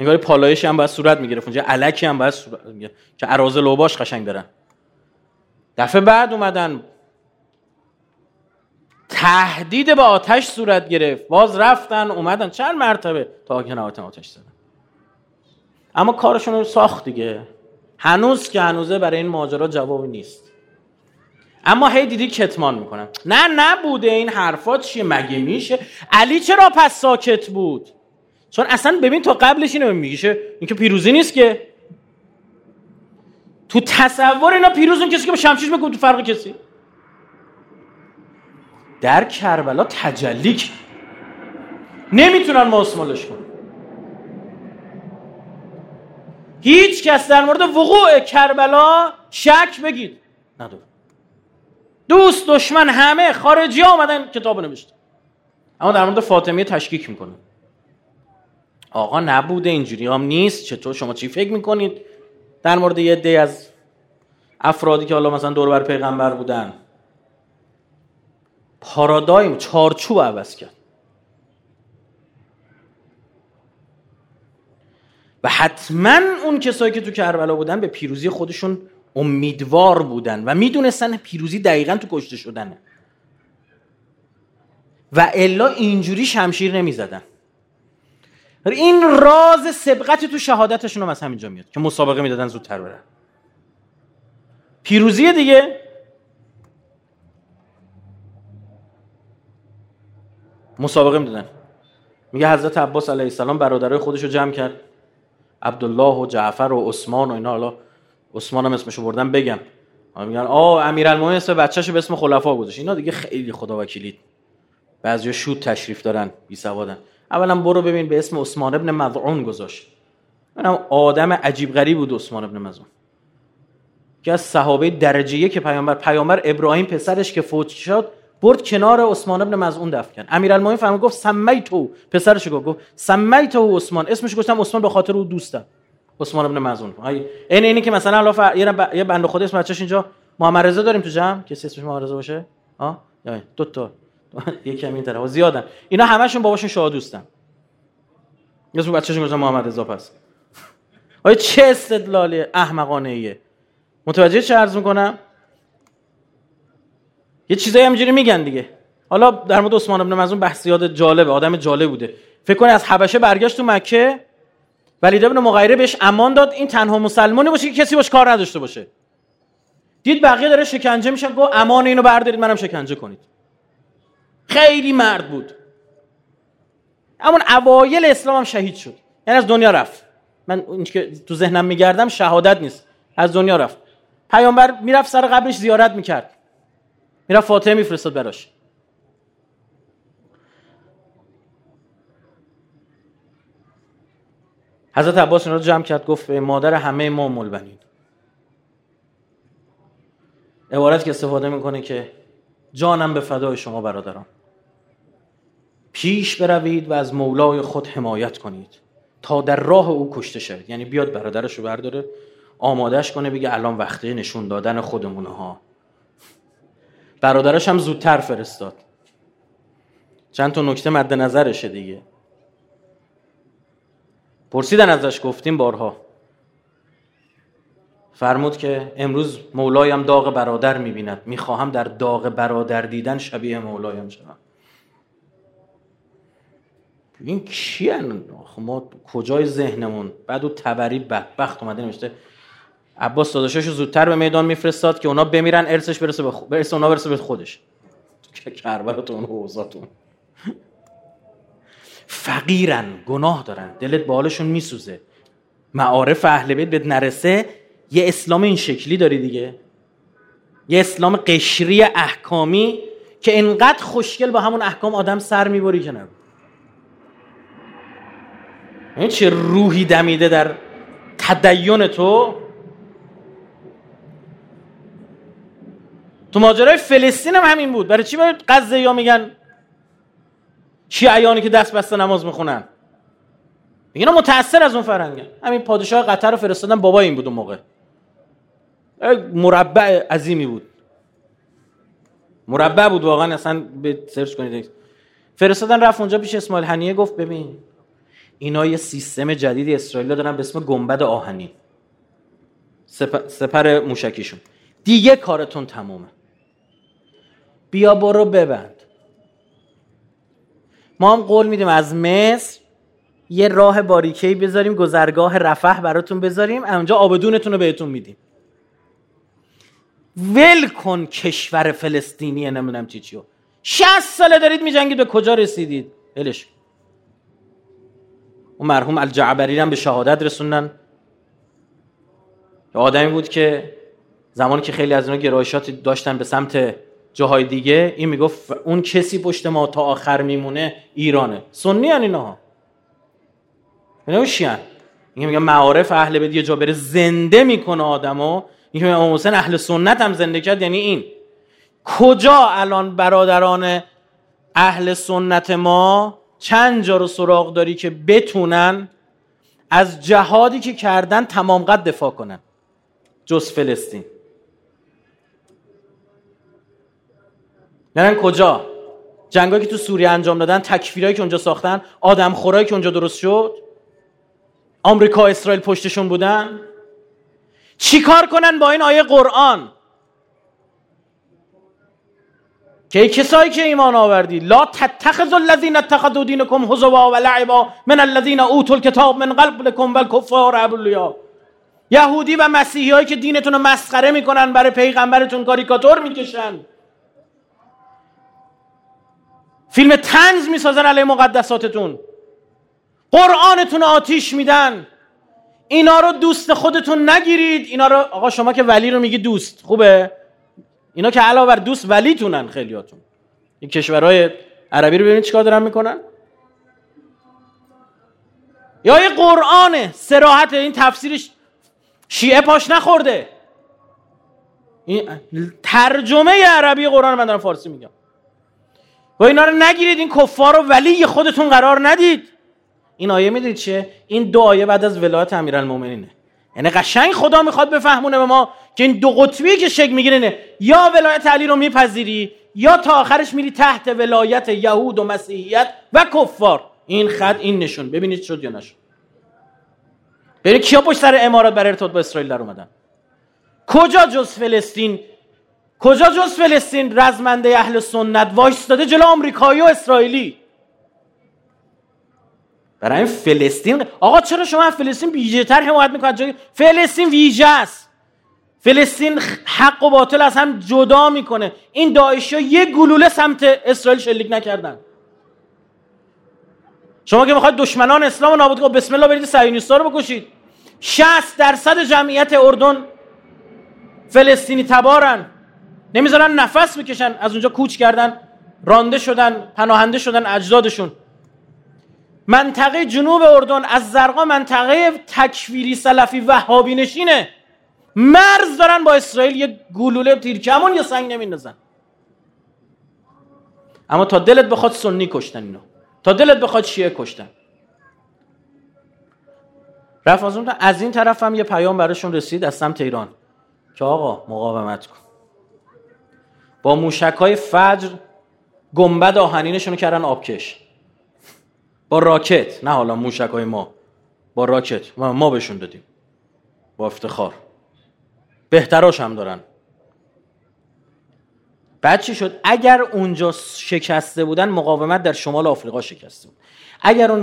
انگار پالایشی هم باید صورت می‌گرفت. اونجا علکی هم باید صورت که عراض لوباش قشنگ برن دفعه بعد اومدن. تهدید به آتش صورت گرفت. باز رفتن اومدن. چند مرتبه تا که آتش زدن. اما کارشون رو ساخت دیگه. هنوز که هنوزه برای این ماجرا جوابی نیست. اما هی دیدی کتمان می‌کنن. نه نبوده این حرفات چیه؟ مگه میشه؟ علی چرا پس ساکت بود؟ چون اصلا ببین تا قبلش اینو میگیشه. اینکه پیروزی نیست که. تو تصور اینا پیروز اون کسی که به شمشیش بگو تو فرق کسی؟ در کربلا تجلی نمی‌تونن ماسمالش کنن. هیچ کس در مورد وقوع کربلا شک بگید. نداره دوست دشمن همه خارجی ها آمدن کتاب نوشتن. اما در مورد فاطمه تشکیک می‌کنن. آقا نبوده اینجوری هم نیست. چطور؟ شما چی فکر می‌کنید؟ در مورد یه دی از افرادی که حالا مثلا دور بر پیغمبر بودن. پارادایم چارچوب عوض کرد. و حتما اون کسایی که تو کربلا بودن به پیروزی خودشون امیدوار بودن و می‌دونستن پیروزی دقیقا تو کشته شدنه. و الا اینجوری شمشیر نمی‌زدن. این راز سبقت تو شهادتشون هم از همینجا میاد که مسابقه می‌دادن زودتر برن. پیروزی دیگه مسابقه می‌دادن میگه حضرت عباس علیه السلام برادرای خودش رو جمع کرد. عبدالله و جعفر و عثمان و اینا حالا عثمان هم اسمشو بردن بگم. میگن آه امیرالمومنین اسم بچه‌شو به اسم خلفا گذاشت. اینا دیگه خیلی خدا وکیلی بعضیا شود تشریف دارن بی سوادن اولا برو ببین به اسم عثمان ابن مضعون گذاشت. منم آدم عجیب غریب بود عثمان ابن مضعون. که از صحابه درجه که پیامبر پیامبر ابراهیم پسرش که فوت شد برد کنار عثمان ابن مزعون دفن کرد. امیرالمومنین فرمود گفت سمیتو پسرش گفت گفت سمیتو عثمان. اسمش گفتم عثمان به خاطر او دوستم. عثمان ابن مزعون. این اینی که مثلا الله ف... یه بنده خدا اسم بچه‌ش اینجا. محمد رضا داریم تو جمع؟ کسی اسمش محمد رضا باشه؟ ها دو تا. یکی همین طرف. زیادن. اینا همشون باباشون شاه دوستن. اسم بچه‌شون گفتم محمد رضا پس. آیا چه استدلال احمقانه ایه متوجه چه عرض می‌کنم؟ یه چیزایی همینجوری میگن دیگه. حالا در مورد عثمان بن مظعون بحث یاد جالبه آدم جالب بوده فکر کنی از حبشه برگشت تو مکه ولید ابن مغیره بهش امان داد این تنها مسلمانی باشه که کسی باش کار نداشته باشه. دید بقیه داره شکنجه میشن گفت امان اینو بردارید منم شکنجه کنید. خیلی مرد بود. اما اوایل اسلام هم شهید شد. یعنی از دنیا رفت. من این که تو ذهنم میگردم شهادت نیست. از دنیا رفت. پیامبر می‌رفت سر قبرش زیارت می‌کرد. می‌رفت فاتحه میفرستاد براش. حضرت عباس این رو جمع کرد گفت مادر همه ما ملبنین عبارت که استفاده می‌کنه که جانم به فدای شما برادران. پیش بروید و از مولای خود حمایت کنید تا در راه او کشته شوید. یعنی بیاد برادرش رو برداره آمادش کنه بگه الان وقته نشون دادن خودمونه ها. برادرش هم زودتر فرستاد. چند تا نکته مد نظرشه دیگه. پرسیدن ازش گفتیم بارها. فرمود که امروز مولایم داغ برادر می‌بیند. می‌خواهم در داغ برادر دیدن شبیه مولایم شوم. این کیه ما کجای ذهنمون؟ بعد او تبری بدبخت اومده نوشته عباس داداشش زودتر به میدان میفرستاد که اونا بمیرن ارثش برسه به خ... برسه اونا برسه به خودش. تو کربلاتون و اوزاتون فقیرن گناه دارن. دلت بالشون میسوزه. معارف اهل بیت بهت نرسه یه اسلام این شکلی داری دیگه. یه اسلام قشری احکامی که انقدر خوشگل با همون احکام آدم سر می‌بری که نه این چه روحی دمیده در تدین تو؟ تو ماجرای فلسطین هم همین بود. برای چی باید غزه یا میگن شیعیانی که دست بسته نماز می‌خونن؟ میگن متاثر از اون فرنگن همین پادشاه قطر رو فرستادن. بابا این بود اون موقع. مربع عظیمی بود. مربع بود واقعا. اصلا به سرچ کنید. فرستادن رفت اونجا پیش اسماعیل هنیه گفت ببین اینا یه سیستم جدیدی اسرائیل دارن به اسم گنبد آهنی سپر موشکیشون. دیگه کارتون تمومه. بیا برو ببند. ما هم قول میدیم از مصر یه راه باریکی بذاریم گذرگاه رفح براتون بذاریم اونجا آبدونتون رو بهتون میدیم. ول کن کشور فلسطینی نمی‌دونم چی چیو. 60 ساله دارید میجنگید به کجا رسیدید؟ ولش اون مرحوم الجعبری هم به شهادت رسوندن. آدمی بود که زمانی که خیلی از اینا گرایشات داشتن به سمت جاهای دیگه این می‌گفت اون کسی پشت ما تا آخر میمونه ایرانه. سنی هن اینا اینا این میگه معارف اهل بیت یه جا بره زنده می‌کنه آدمو. که امام حسین اهل سنت هم زنده کرد یعنی این. کجا الان برادران اهل سنت ما چند جا رو سراغ داری که بتونن از جهادی که کردن تمام قد دفاع کنن؟ جز فلسطین. نرن کجا؟ جنگایی که تو سوریه انجام دادن تکفیرایی که اونجا ساختن آدم خورایی که اونجا درست شد؟ آمریکا اسرائیل پشتشون بودن؟ چیکار کنن با این آیه قرآن؟ که ای کسایی که ایمان آوردی لا تتخذوا الذين اتخذوا دينكم هزوا ولعبا من الذين اوتوا الكتاب من قبلكم والكفار اولیا یهودی و مسیحی هایی که دینتون رو مسخره می‌کنن برای پیغمبرتون کاریکاتور می‌کشن. فیلم تنز می‌سازن علیه مقدساتتون. قرآنتون آتیش میدن. اینا رو دوست خودتون نگیرید. اینا رو آقا شما که ولی رو میگی دوست. خوبه؟ اینا که علاوه بر دوست ولیتونن خیلیاتون. این کشورهای عربی رو ببینید چیکار دارن می‌کنن. یا یه قرآنه سراحت این تفسیرش شیعه پاش نخورده. این ترجمه عربی قرآن من دارم فارسی میگم. و اینا رو نگیرید این کفار رو ولی خودتون قرار ندید. این آیه می‌دید چه این دو آیه بعد از ولایت امیرالمومنینه. یعنی قشنگ خدا می‌خواد بفهمونه به ما که این دو قطبی که شکل می‌گیره یا ولایت علی رو میپذیری یا تا آخرش میری تحت ولایت یهود و مسیحیت و کفار. این خط این نشون. ببینید شد یا نشد. بری کیا پشت سر امارات برای ارتباط با اسرائیل در اومدن. کجا جز فلسطین کجا جز فلسطین رزمنده اهل سنت وایستاده جلو آمریکایی و اسرائیلی؟ برای این فلسطین آقا چرا شما فلسطین ویژه تر حمایت می‌کنید؟ جای فلسطین ویژه است. فلسطین حق و باطل از هم جدا می‌کنه. این داعشی یه گلوله سمت اسرائیل شلیک نکردن. شما که می‌خواید دشمنان اسلام نابود کنید بسم الله برید صهیونیستا رو بکشید. 60 درصد جمعیت اردن فلسطینی تبارن. نمی‌ذارن نفس بکشن از اونجا کوچ کردن رانده شدن پناهنده شدن اجدادشون. منطقه جنوب اردن از زرقا منطقه تکفیری سلفی وهابی نشینه. مرز دارن با اسرائیل یه گلوله تیرکمون یا سنگ نمیندازن. اما تا دلت بخواد سنی کشتن اینو. تا دلت بخواد شیعه کشتن. رفت از, از این طرف هم یه پیام براشون رسید از سمت ایران. که آقا مقاومت کن. با موشک های فجر گنبد آهنینشون کردن آبکش. با راکت نه حالا موشک های ما. با راکت. ما بهشون دادیم. با افتخار. بهتراش هم دارن. بعد چی شد؟ اگر اونجا شکسته بودن مقاومت در شمال آفریقا شکسته بود. اگر اون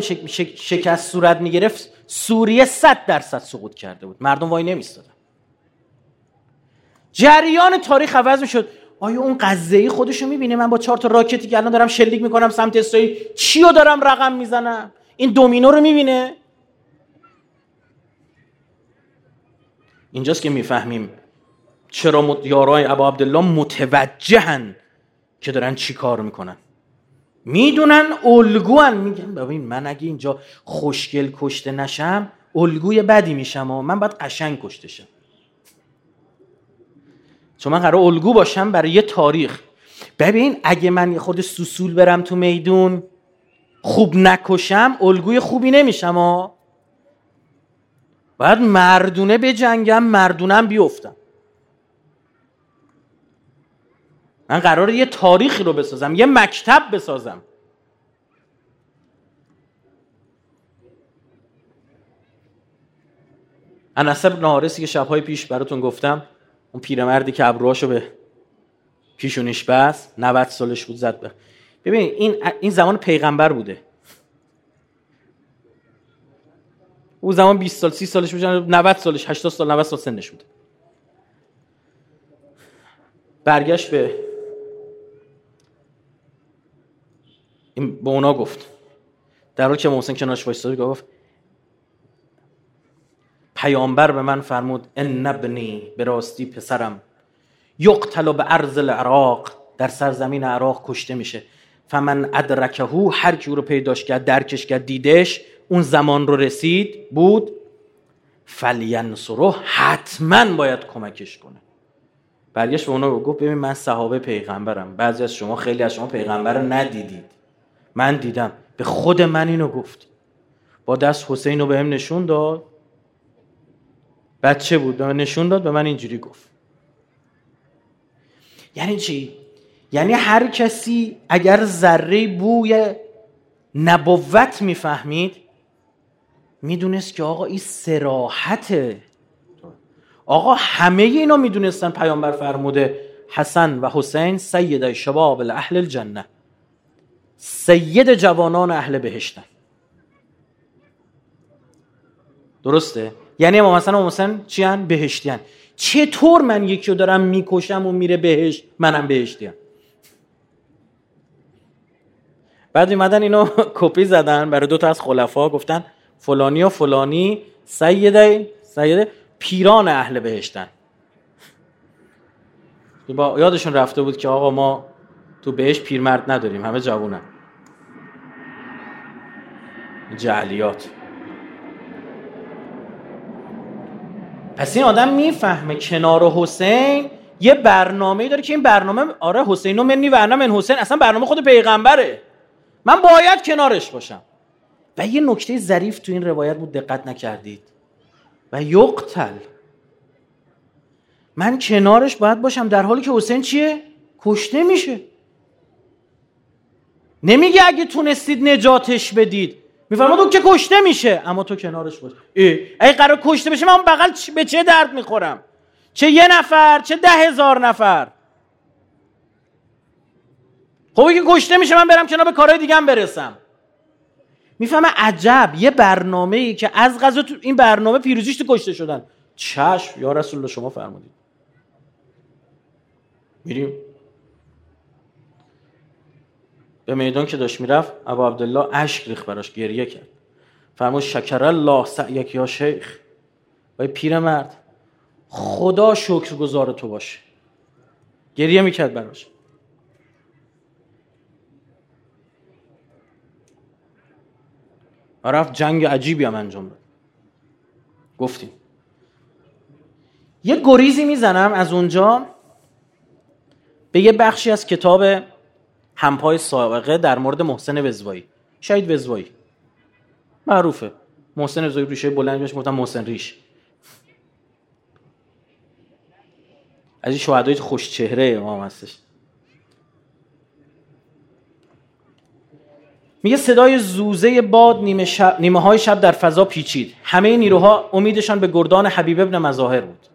شکست صورت می‌گرفت سوریه صد درصد سقوط کرده بود. مردم وای نمیستادن. جریان تاریخ عوض می‌شد. آیا اون قضیه خودشو می‌بینه؟ من با چهار تا راکتی که الان دارم شلیک می‌کنم سمت اسرائیل چی رو دارم رقم می‌زنم؟ این دومینو رو می‌بینه؟ اینجاست که می‌فهمیم چرا یارای ابا عبدالله متوجهن که دارن چی کار می‌کنن. می‌دونن الگوان. میگن ببین من اگه اینجا خوشگل کشته نشم الگوی بدی میشم و من باید قشنگ کشته شم. چون من قرار الگو باشم برای یه تاریخ. ببین اگه من خود سوسول برم تو میدون خوب نکشم الگوی خوبی نمیشم ها باید مردونه جنگم مردونم بیفتم. من قراره یه تاریخی رو بسازم یه مکتب بسازم. انس بن حارسی که شبهای پیش براتون گفتم اون پیرمردی که ابروهاشو به پیشونیش بست 90 سالش بود زد به. ببین این این زمان پیغمبر بوده. او زمان 20 سال 30 سالش بود 90 سالش 80 سال 90 سال سنش بود. برگشت به به اونا گفت. در حالی که محسن کنارش وایساد گفت پیامبر به من فرمود ان ابنی به راستی پسرم یقتل به ارض العراق در سرزمین عراق کشته میشه. فمن ادرکهو هر کی رو پیداش کرد درکش کرد دیدش اون زمان رو رسید بود فلینصره حتما باید کمکش کنه. برگشت به اونا گفت ببین من صحابه پیغمبرم. بعضی از شما خیلی از شما پیغمبر رو ندیدید. من دیدم. به خود من اینو گفت. با دست حسین رو به هم نشون داد. بچه بود من نشون داد به من اینجوری گفت. یعنی چی؟ یعنی هر کسی اگر ذره بوی نبوت می‌فهمید می‌دونست که آقا این سراحته. آقا همه اینا می‌دونستن پیامبر فرموده حسن و حسین سید شباب اهل الجنه. سید جوانان اهل بهشتن درسته؟ یعنی ما مثلا حسین چی هن؟ بهشتی هن. چطور من یکی رو دارم می‌کشم و میره بهشت منم بهشتی هم. بعد ایمدن اینو کپی زدن برای دو تا از خلفا گفتن فلانی و فلانی سیده سیده پیران اهل بهشتن با یادشون رفته بود که آقا ما تو بهش پیرمرد نداریم همه جوونن جعلیات پس این آدم می‌فهمه کنار حسین یه برنامه داره که این برنامه آره حسین و منی و من حسین اصلا برنامه خود پیغمبره. من باید کنارش باشم. و یه نکته ظریف تو این روایت بود دقت نکردید. و یقتل. من کنارش باید باشم در حالی که حسین چیه؟ کشته میشه. نمیگه اگه تونستید نجاتش بدید. میفرماد اون که کشته میشه. اما تو کنارش باش. ای اگه قرار کشته بشه من بغل به چه درد می‌خورم؟ چه یه نفر چه ده هزار نفر. خب اگه کشته میشه من برم کنار به کارهای دیگه هم برسم. می‌فهمه عجب یه برنامه ای که از غذا تو این برنامه پیروزیش تو کشته شدن. چشم یا رسول الله شما فرمودید. میریم. به میدان که داشت می‌رفت ابو عبدالله اشک ریخ براش گریه کرد. فرمود شکر الله سعیک یا شیخ. و پیرمرد خدا شکر گذار تو باشه. گریه می‌کرد براش. و رفت جنگ عجیبی هم انجام داد. گفتیم یه گریزی می‌زنم از اونجا به یه بخشی از کتاب همپای سابقه در مورد محسن وزوایی. شهید وزوایی. معروفه. محسن وزوایی ریشه بلند بهش گفتن محسن ریش. از این شهدای خوش چهره امام هستش. میگه صدای زوزه باد نیمه, شب، نیمه های شب در فضا پیچید. همه نیروها امیدشان به گردان حبیب ابن مظاهر بود.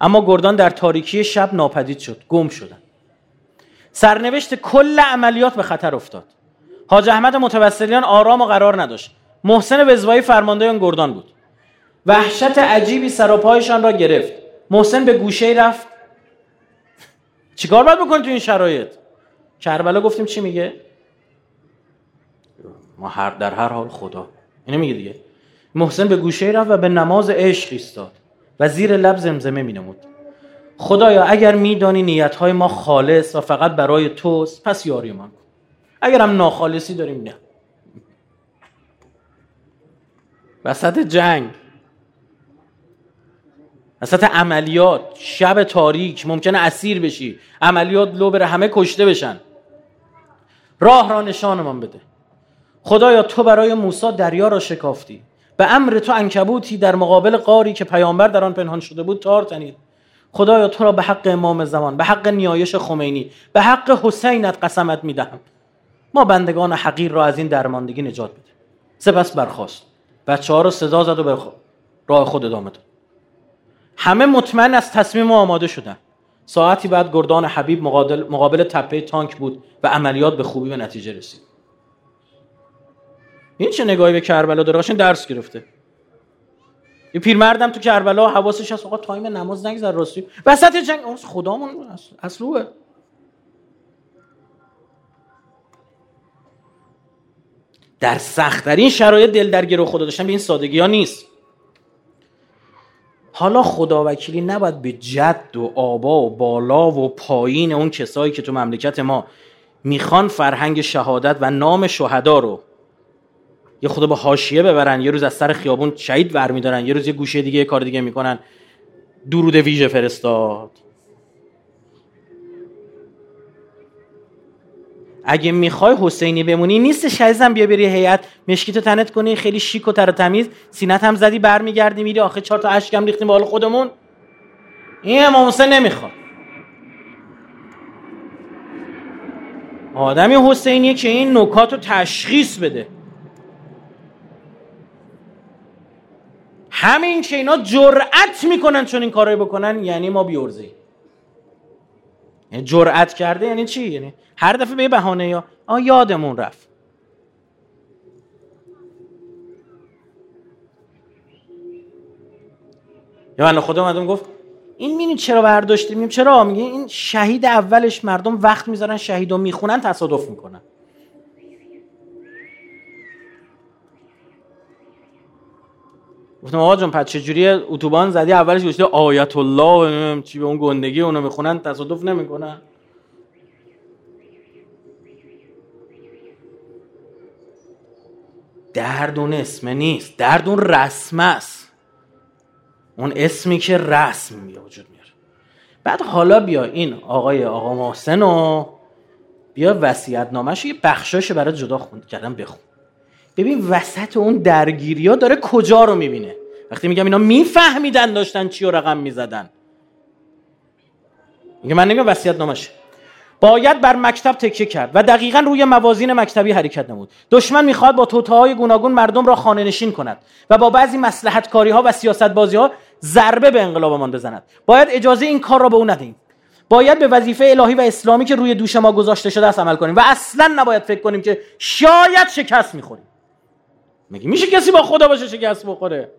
اما گردان در تاریکی شب ناپدید شد گم شدن. سرنوشت کل عملیات به خطر افتاد. حاج احمد متوسلیان آرام و قرار نداشت. محسن وزوایی فرمانده آن گردان بود. وحشت عجیبی سر را گرفت. محسن به گوشه رفت. چیکار باید بکنی تو این شرایط؟ کربلا گفتیم چی میگه؟ ما هر در هر حال خدا. اینو میگه دیگه. محسن به گوشه رفت و به نماز عشق ایستاد. و زیر لب زمزمه مینمود. خدایا اگر میدانی نیتهای ما خالص و فقط برای توست پس یاری من کن. اگر هم ناخالصی داریم نه. وسط جنگ. وسط عملیات. شب تاریک. ممکنه اسیر بشی. عملیات لو بره همه کشته بشن. راه را نشانمان بده. خدایا تو برای موسی دریا را شکافتی. به امر تو انکبوتی در مقابل قاری که پیامبر در آن پنهان شده بود تار تنید. خدایا تو را به حق امام زمان به حق نیایش خمینی به حق حسینت قسمت می‌دهم. ما بندگان حقیر را از این درماندگی نجات بده سپس برخواست بچه ها رو صدا زد و به راه خود ادامه داد. همه مطمئن از تصمیم آماده شدن. ساعتی بعد گردان حبیب مقابل, مقابل تپه تانک بود و عملیات به خوبی به نتیجه رسید. این چه نگاهی به کربلا داره؟ درس گرفته. یه پیرمردم تو کربلا حواسش هست آقا تایم نماز نگذر راستی. وسط جنگ خدامون اصلوه در سختترین شرایط دل در گرو خدا داشتن به این سادگی ها نیست. حالا خدا وکیلی نباید به جد و آبا و بالا و پایین اون کسایی که تو مملکت ما می‌خوان فرهنگ شهادت و نام شهدا رو یه خدا با حاشیه ببرن یه روز از سر خیابون شهید ور یه روز یه گوشه دیگه یه کار دیگه می‌کنن. درود ویژه فرستاد. اگه می‌خوای حسینی بمونی نیست شایزم بیا بری هیئت. مشکیتو تنت کنی خیلی شیک و تر تمیز. سینت هم زدی برمیگردی میری. آخه چهار تا اشکم ریختیم بالا خودمون. این امام حسین نمی‌خواد. آدمی حسینیه که این نکات رو تشخیص بده. همین که اینا جرأت می‌کنن چون این کارو بکنن یعنی ما بیورزی یعنی جرأت کرده یعنی چی؟ یعنی هر دفعه به بهانه یا آ یادمون رفت. یا من خدا اومدم گفت این مینی چرا برداشتیم؟ چرا؟ میگه این شهید اولش مردم وقت می‌ذارن شهید و می‌خونن تصادف می‌کنن. گفتم آقا جان پس چجوری اتوبان زدی اولش گوشته آیت الله چی به اون گندگی اونو می‌خونن تصادف نمی‌کنن. درد اون اسم نیست درد اون رسم است. اون اسمی که رسم می وجود میاره. بعد حالا بیا این آقای آقا محسن و بیا وسیعت نامش یه بخشاش برای جدا خوند کردم بخون. ببین وسط اون درگیری ها داره کجا رو می‌بینه. وقتی میگم اینا میفهمیدن داشتن چی رقم می‌زدن. میگه من نمیگم وصیت نامشه باید بر مکتب تکیه کرد و دقیقا روی موازین مکتبی حرکت نمود. دشمن می‌خواد با توتاهای گوناگون مردم را خانه نشین کند و با بعضی مسلحت کاری ها و سیاست بازی ها ضربه به انقلابمان بزند. باید اجازه این کار را به او ندهیم. باید به وظیفه الهی و اسلامی که روی دوش ما گذاشته شده است عمل کنیم. و اصلا نباید فکر کنیم که شاید شکست می‌خوریم. میگه میشه کسی با خدا باشه شکست بخوره؟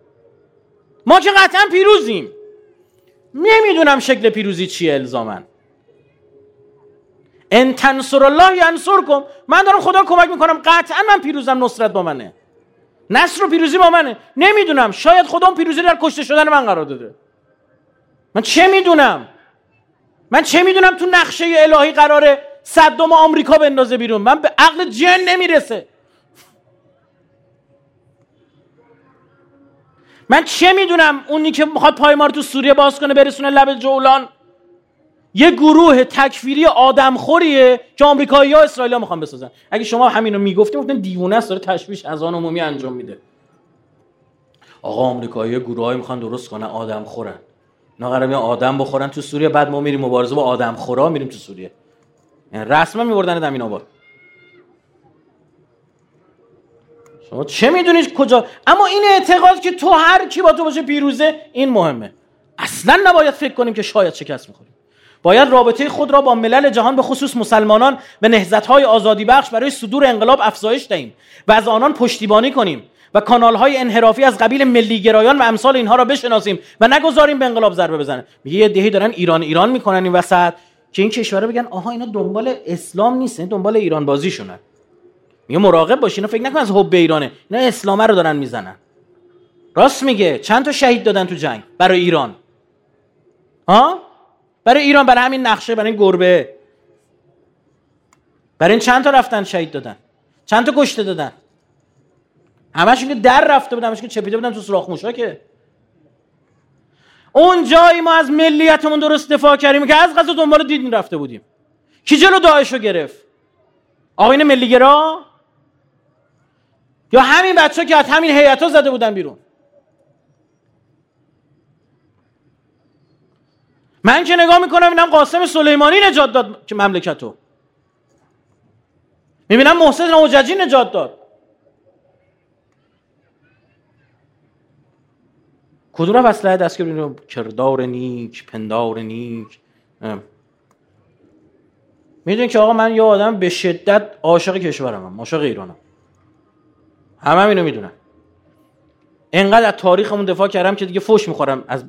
ما که قطعا پیروزیم. نمی‌دونم شکل پیروزی چیه الزامن ان تنصر الله ینصرکم. من دارم خدا کمک می‌کنم. قطعا من پیروزم نصرت با منه. نصر و پیروزی با منه. نمی‌دونم. شاید خدا پیروزی در کشته شدن من قرار داده. من چه می‌دونم؟ من چه می‌دونم تو نقشه الهی قراره صدام آمریکا بندازه بیرون؟ من به عقل جن نمی‌رسه. من چه می‌دونم اونی که می‌خواد پای ما رو تو سوریه باز کنه برسونه لب جولان؟ یه گروه تکفیری آدمخوریه که آمریکایی ها اسرائیل می‌خوان بسازن. اگه شما همینو می‌گفتیم گفتن دیوونه است داره تشویش از آن عمومی انجام میده. آقا آمریکایی گروهایی می‌خوان درست کنن آدم خورن قراره آدم بخورن تو سوریه بعد ما میریم مبارزه با آدم خورا میریم تو سوریه. یعنی رسما میبردن دمین آباد. شما چه می‌دونید کجا؟ اما این اعتقاد که تو هر کی با تو باشه پیروزه این مهمه. اصلا نباید فکر کنیم که شاید شکست می‌خوریم. باید رابطه خود را با ملل جهان به خصوص مسلمانان به نهضت‌های آزادی بخش برای صدور انقلاب افزایش دهیم و از آنان پشتیبانی کنیم و کانال‌های انحرافی از قبیل ملیگرایان و امثال اینها را بشناسیم و نگذاریم به انقلاب ضربه بزنه. میگه یه دهی دارن ایران ایران می‌کنن این وسط. که این کشورها بگن آها اینا دنبال اسلام نیستن دنبال ایران بازیشونن میگه مراقب باشین فکر نکن از حب ایرانه. اینا اسلامه رو دارن می‌زنن. راست میگه. چند تا شهید دادن تو جنگ برای ایران. ها؟ برای ایران برای همین نقشه برای این گربه. برای این چند تا رفتن شهید دادن؟ چند تا کشته دادن؟ همشون که در رفته بودن همشون که چپیده بودن تو سراخ موشا که. اون جایی ما از ملیتمون درست دفاع کردیم که از غذا دنبال دیدین رفته بودیم. کی جلو داعش رو گرفت؟ آقاین ملیگرا؟ یا همین بچه که از همین هیئت ها زده بودن بیرون. من که نگاه می‌کنم اینم قاسم سلیمانی نجات داد که مملکتو. می‌بینم محسن نوججی نجات داد. کدوم اسلحه دست کردار نیک پندار نیک. می‌دونی که آقا من یه آدم به شدت عاشق کشورم عاشق ایرانم. همه هم اینو می‌دونن. انقدر از تاریخمون دفاع کردم که دیگه فوش می‌خورم از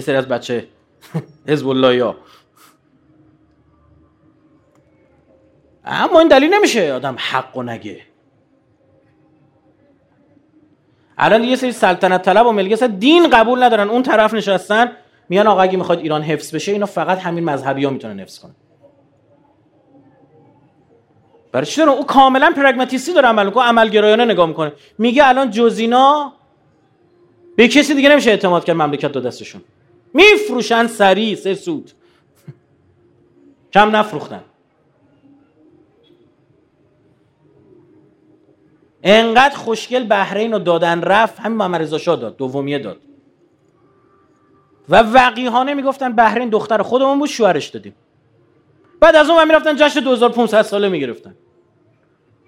سری از بچه. حزب الله یا. اما این دلیل نمیشه آدم حق و نگه. الان یه سری سلطنت طلب و ملگه دین قبول ندارن. اون طرف نشستن میان آقا اگه می‌خواد ایران حفظ بشه اینو فقط همین مذهبی ها می‌تونن حفظ کنن. برای چی دارن او کاملا پرگماتیستی داره عمل می‌کنه عملگرایانه نگاه می‌کنه. میگه الان جزینا به کسی دیگه نمیشه اعتماد کرد مملکت دو دستشون. میفروشن سریع سه سود. کم نفروختن. انقدر خوشگل بحرین رو دادن رفت همین محمد رضا شاه داد دومیه داد. و وقیهانه می‌گفتن بحرین دختر خودمون بود شوهرش دادیم. بعد از اون می‌رفتن جشن 2500 ساله می‌گرفتن.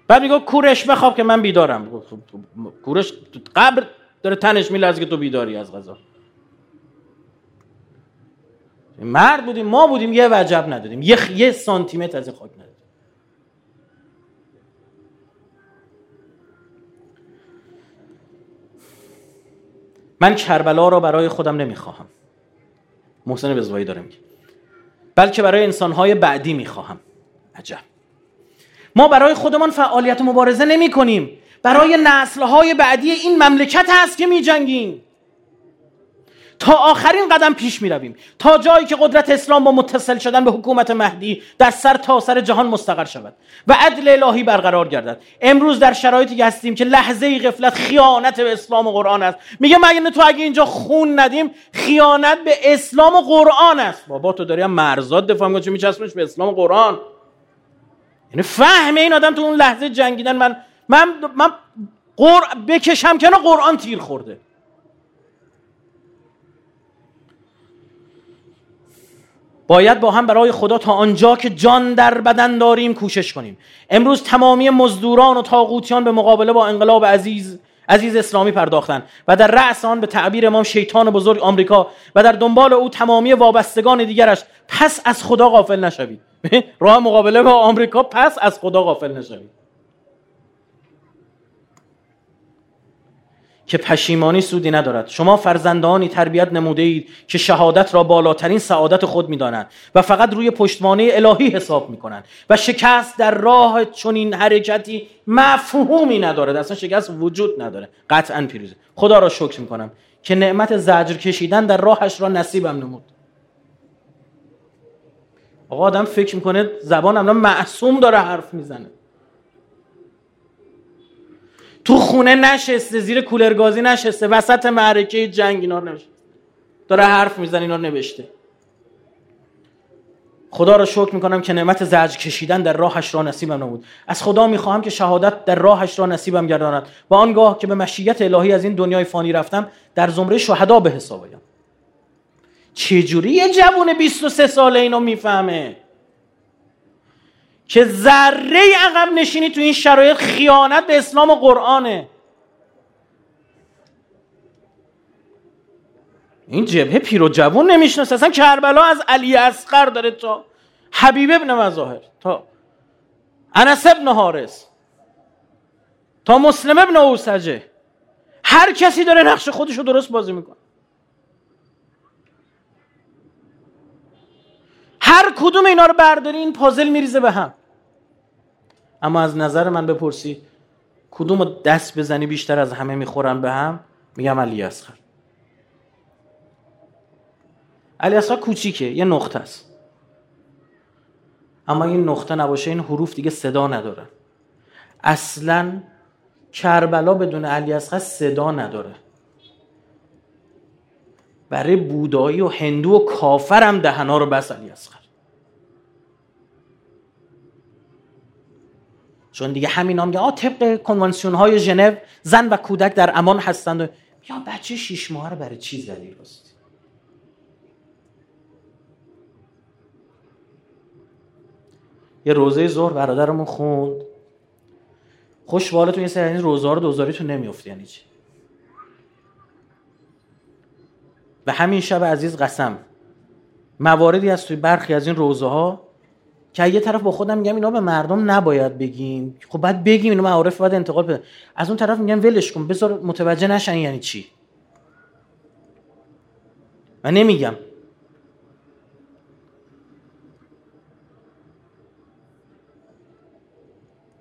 بعد میگو کورش بخواب که من بیدارم. خب، خب، خب، کورش قبر داره تنش میلرزه که تو بیداری از غذا. مرد بودیم ما بودیم یه وجب ندادیم یه, یه سانتیمتر از این خاک ندادیم من کربلا را برای خودم نمی‌خواهم. محسن بزوایی داره میگه. بلکه برای انسانهای بعدی می‌خواهم. عجب. ما برای خودمان فعالیت مبارزه نمی کنیم برای نسلهای بعدی این مملکت هست که می جنگیم تا آخرین قدم پیش می رویم تا جایی که قدرت اسلام با متصل شدن به حکومت مهدی در سر تا سر جهان مستقر شود. و عدل الهی برقرار گردد. امروز در شرایطی هستیم که لحظه غفلت خیانت به اسلام و قرآن است. میگه مگه تو اگه اینجا خون ندیم خیانت به اسلام و قرآن است. بابا تو داری مرزاد دفاع می‌کنی میچسبونش به اسلام و قرآن؟ یعنی فهم این آدم تو اون لحظه جنگیدن. من من من قر... بکشم کنه قرآن تیر خورده. باید با هم برای خدا تا آنجا که جان در بدن داریم کوشش کنیم. امروز تمامی مزدوران و تاغوتیان به مقابله با انقلاب عزیز عزیز اسلامی پرداختن و در رأس آن به تعبیر امام شیطان بزرگ آمریکا و در دنبال او تمامی وابستگان دیگرش پس از خدا غافل نشوید. راه مقابله با آمریکا پس از خدا غافل نشوید. که پشیمانی سودی ندارد. شما فرزندانی تربیت نموده اید که شهادت را بالاترین سعادت خود می‌دانند و فقط روی پشتوانه الهی حساب می‌کنند و شکست در راه چنین حرکتی مفهومی ندارد. اصلا شکست وجود نداره. قطعا پیروزه. خدا را شکر می‌کنم که نعمت زجر کشیدن در راهش را نصیبم نمود. آقا آدم فکر می‌کنه زبان معصوم داره حرف می‌زنه. تو خونه نشسته زیر کولرگازی نشسته وسط معرکه جنگ اینا نوشته. داره حرف می‌زنه اینا نوشته. خدا را شکر می‌کنم که نعمت زرج کشیدن در راهش را نصیبم نمود از خدا می‌خواهم که شهادت در راهش را نصیبم گرداند و آنگاه که به مشیت الهی از این دنیای فانی رفتم در زمره شهدا به حساب آیم. چجوری یه جوون 23 ساله اینو می‌فهمه؟ که ذره عقب نشینی تو این شرایط خیانت به اسلام و قرآنه. این جبهه پیر و جوون نمی‌شناسه. اصلا کربلا از علی اصغر داره تا حبیب ابن مظاهر تا انس ابن حارس تا مسلم ابن اوسجه. هر کسی داره نقش خودش رو درست بازی می‌کنه. هر کدوم اینا رو برداری این پازل میریزه به هم. اما از نظر من بپرسی کدوم دست بزنی بیشتر از همه می‌خورن به هم؟ میگم علی اصغر. علی اصغر کوچیکه یه نقطه است. اما این نقطه نباشه این حروف دیگه صدا نداره. اصلا کربلا بدون علی اصغر صدا نداره. برای بودایی و هندو و کافر هم دهنا رو بس علی اصغر. چون دیگه همین هم آ طبق کنوانسیون های ژنو زن و کودک در امان هستند و یا بچه شیش ماه رو برای چی زدی؟ راستی یه روزه ظهر برادرمون خوند. خوشوالتون یه سری روزه ها رو دوزاریتون نمیفته یعنی چی؟ و همین شب عزیز قسم مواردی از توی برخی از این روزه ها که یه طرف با خودم میگم اینا به مردم نباید بگیم. خب بعد بگیم اینا معارف باید انتقال بده از اون طرف میگم ولش کن بذار متوجه نشن یعنی چی. من نمیگم.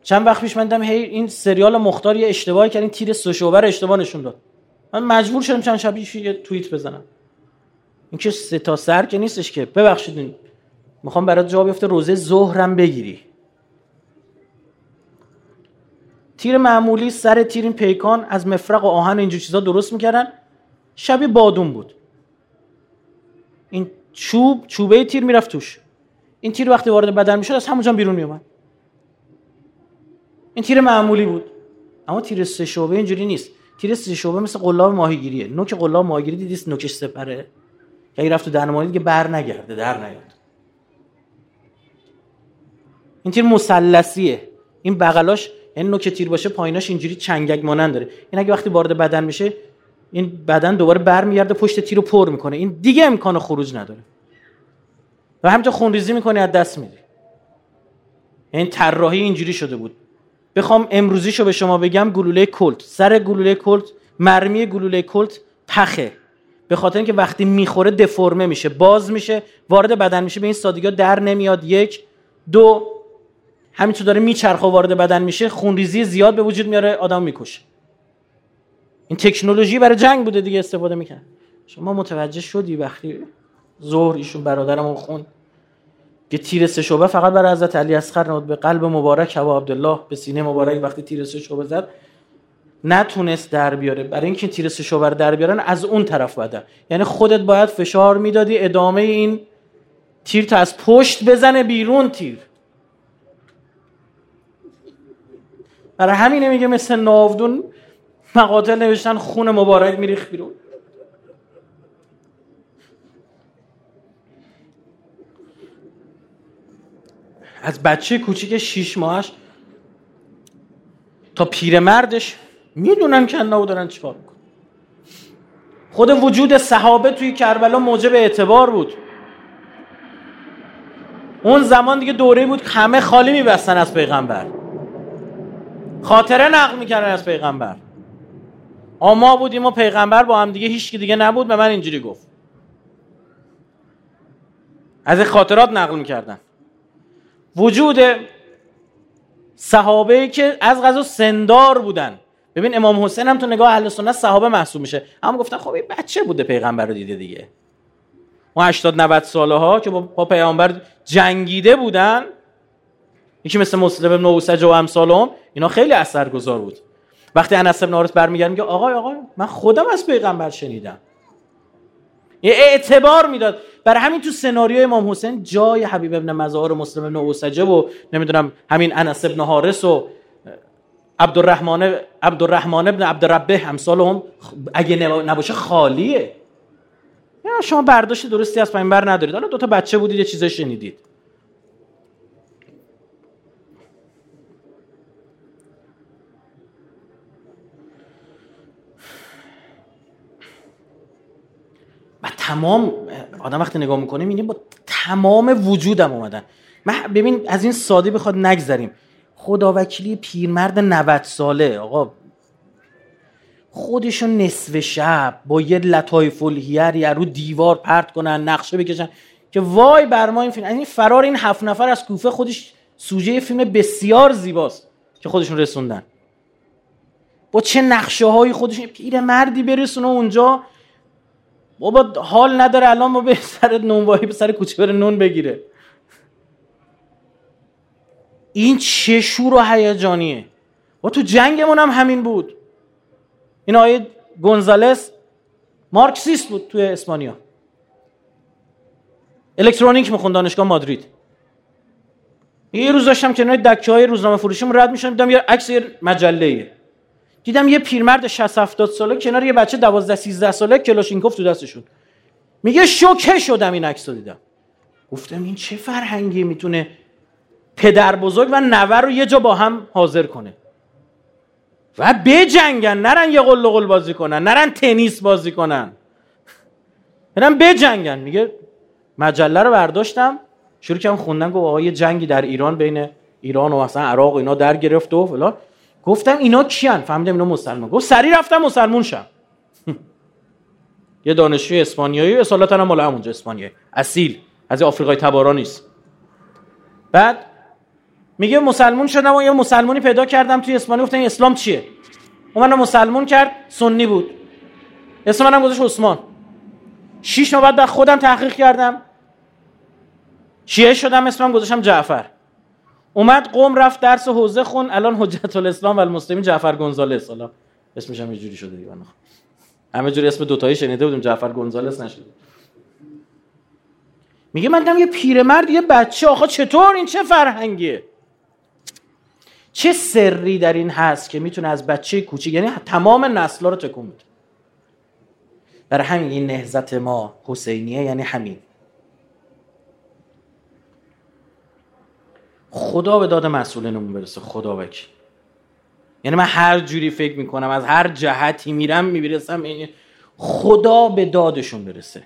چند وقت پیش من دیدم هی این سریال مختار یه اشتباهی کرد این تیر سوشوبر اشتباه نشون داد. من مجبور شدم چند شبیه یه توییت بزنم. این که سه تا سر که نیستش که. ببخشید می‌خوام برات جواب بیفته روزه ظهرم بگیری. تیر معمولی سر تیر این پیکان از مفرق و آهن و اینجور چیزا درست می‌کردن. شبیه بادون بود. این چوب چوبه تیر می‌رفت توش. این تیر وقتی وارد بدن می‌شد از همونجا بیرون میومد این تیر معمولی بود. اما تیر سه شعبه اینجوری نیست. تیر سه شعبه مثل قلاب ماهیگیریه. نوک قلاب ماهیگیری دیدیست نوکش سپره. اگه رفت تو دهن دیگه بر نگرده در نیاد. این تیر مثلثیه. این بغلاش این نوک تیر باشه پاییناش اینجوری چنگک مانند داره. این اگه وقتی وارد بدن میشه این بدن دوباره برمیگرده پشت تیر رو پر می‌کنه. این دیگه امکان خروج نداره. و همینطور خونریزی می‌کنی از دست میدی این طراحی اینجوری شده بود. بخوام امروزیشو به شما بگم گلوله کلت. سر گلوله کلت مرمی گلوله کلت پخه. به خاطر اینکه وقتی می‌خوره دفرمه میشه باز میشه وارد بدن میشه به این سادگی در نمیاد. یک دو همینطور داره میچرخه وارد بدن میشه خونریزی زیاد به وجود میاره آدم می‌کشه. این تکنولوژی برای جنگ بوده دیگه استفاده می‌کنه شما متوجه شدی وقتی ظهر ایشون برادرمون خون؟ که تیر سه شعبه فقط برای حضرت علی اصغر نبود. به قلب مبارک و عبدالله به سینه مبارک وقتی تیر سه شعبه زد نتونست در بیاره. برای اینکه تیر سه شعبه در بیارن از اون طرف بده یعنی خودت باید فشار می‌دادی ادامه این تیر تا از پشت بزنه بیرون تیر. برای همینه میگه مثل ناودون مقاتل نوشتن خون مبارک میریخ بیرون. از بچه کوچیک شیش ماهش تا پیرمردش می‌دونن که او دارن چیکار می‌کنن. خود وجود صحابه توی کربلا موجب اعتبار بود. اون زمان دیگه دوره بود همه خالی میبستن از پیغمبر. خاطره نقل می‌کردن از پیغمبر. ما بودیم و پیغمبر با هم دیگه هیچ دیگه نبود به من اینجوری گفت. از خاطرات نقل می‌کردن. وجود صحابه که از غذا سندار بودن. ببین امام حسین هم تو نگاه اهل سنت صحابه محسوب میشه. اما گفتن خب این بچه بوده پیغمبر رو دیده دیگه. ما 80 90 ساله ها که با پیامبر جنگیده بودن یکی مثل مسلم ابن اوسج و امثالهم اینا خیلی اثرگذار بود. وقتی انس بن حارث برمیگرد میگه آقای آقای من خودم از پیغمبر شنیدم. یه اعتبار می‌داد. برای همین تو سناریوی امام حسین جای حبیب ابن مزار و مسلم ابن اوسجه و نمی‌دونم همین انس ابن حارس و عبدالرحمن عبدالرحمن ابن عبدالربه امثال هم اگه نباشه خالیه. یا شما برداشت درستی از پیامبر ندارید. حالا دو تا بچه بودید یه چیزای شنیدید. تمام آدم وقتی نگاه می‌کنه می‌بینه با تمام وجودم اومدن. من ببین از این ساده بخواد نگذریم. خدا وکیلی پیرمرد 90 ساله آقا. خودشون نصف شب با یه لطایف الهیری رو دیوار پرت کنن نقشه بکشن که وای بر ما این فیلم. این فرار این هفت نفر از کوفه خودش سوژه فیلم بسیار زیباست که خودشون رسوندن. با چه نقشه های خودشون پیر مردی برسونه اونجا؟ بابا حال نداره الان ما به سر نونواهی به سر کوچه بره نون بگیره. این چه شور و هیجانیه؟ و تو جنگمون هم همین بود. این آیه گونزالس مارکسیست بود توی اسپانیا. الکترونیک می‌خوند دانشگاه مادرید. یه روز داشتم کنار دکه های روزنامه فروشیم رد میشم دیدم یه عکس مجله دیدم یه پیرمرد 60 70 ساله کنار یه بچه 12 13 ساله کلاشینکوف تو دستشون. میگه شوکه شدم این عکس رو دیدم. گفتم این چه فرهنگی می‌تونه پدر بزرگ و نوه رو یه جا با هم حاضر کنه. و بجنگن نرن یه قل قل بازی کنن نرن تنیس بازی کنن. برن بجنگن. میگه مجله رو برداشتم شروع کردم خوندن گفت آقا یه جنگی در ایران بین ایران و مثلا عراق اینا در گرفت و فلان. گفتم اینا کیان فهمیدم اینا مسلمان. گفت سری رفتم مسلمون شم. یه دانشجوی اسپانیایی اصالتا هم مال همونجا اسپانیایی. اصیل. از آفریقای تبارا نیست. بعد میگه مسلمون شدم و یه مسلمونی پیدا کردم توی اسپانیا. گفتم اسلام چیه؟ اون منو مسلمون کرد. سنی بود. اسم منم گذاشت عثمان. شیش ماه بعد خودم تحقیق کردم. شیعه شدم اسمم گذاشتم جعفر. اومد قوم رفت درس حوزه خون. الان حجت الاسلام و المسلمین جعفر گونزالس. حالا اسمش هم جوری شده دیگه همه جوری اسم دوتایی شنیده بودیم جعفر گونزالس نشده. میگه من دم یه پیرمرد یه بچه. آخه چطور این؟ چه فرهنگیه؟ چه سری در این هست که می‌تونه از بچه کوچیک یعنی تمام نسلا رو تکون بده. برای همین این نهزت ما حسینیه یعنی همین. خدا به داد مسئولینمون برسه. خدا بکی یعنی من هر جوری فکر می‌کنم از هر جهتی میرم میبرسم خدا به دادشون برسه.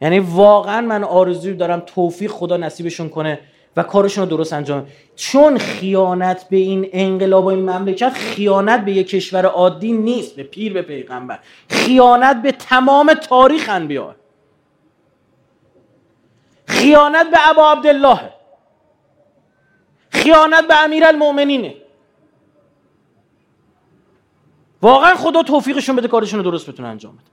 یعنی واقعا من آرزوی دارم توفیق خدا نصیبشون کنه و کارشون رو درست انجام چون خیانت به این انقلاب و این مملکت خیانت به یک کشور عادی نیست به پیر به پیغمبر. خیانت به تمام تاریخ انبیا خیانت به ابا عبدالله. خیانت به امیر المؤمنینه واقعا خدا توفیقشون بده کارشون رو درست بتونه انجام بده.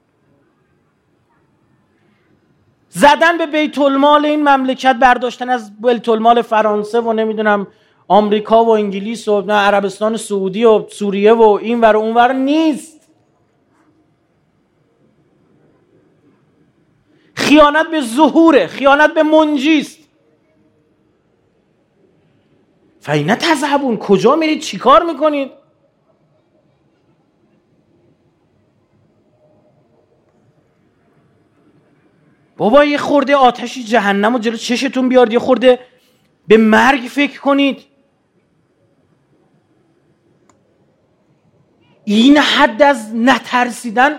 زدن به بیت المال این مملکت برداشتن از بیت المال فرانسه و نمی‌دونم آمریکا و انگلیس و عربستان سعودی و سوریه و این ور و اون ور نیست. خیانت به ظهوره خیانت به منجیست. فینه تذهبون. کجا میرید؟ چیکار می‌کنید؟ بابا یه خورده آتشی جهنم و جلو چشتون بیارد. یه خورده به مرگ فکر کنید. این حد از نترسیدن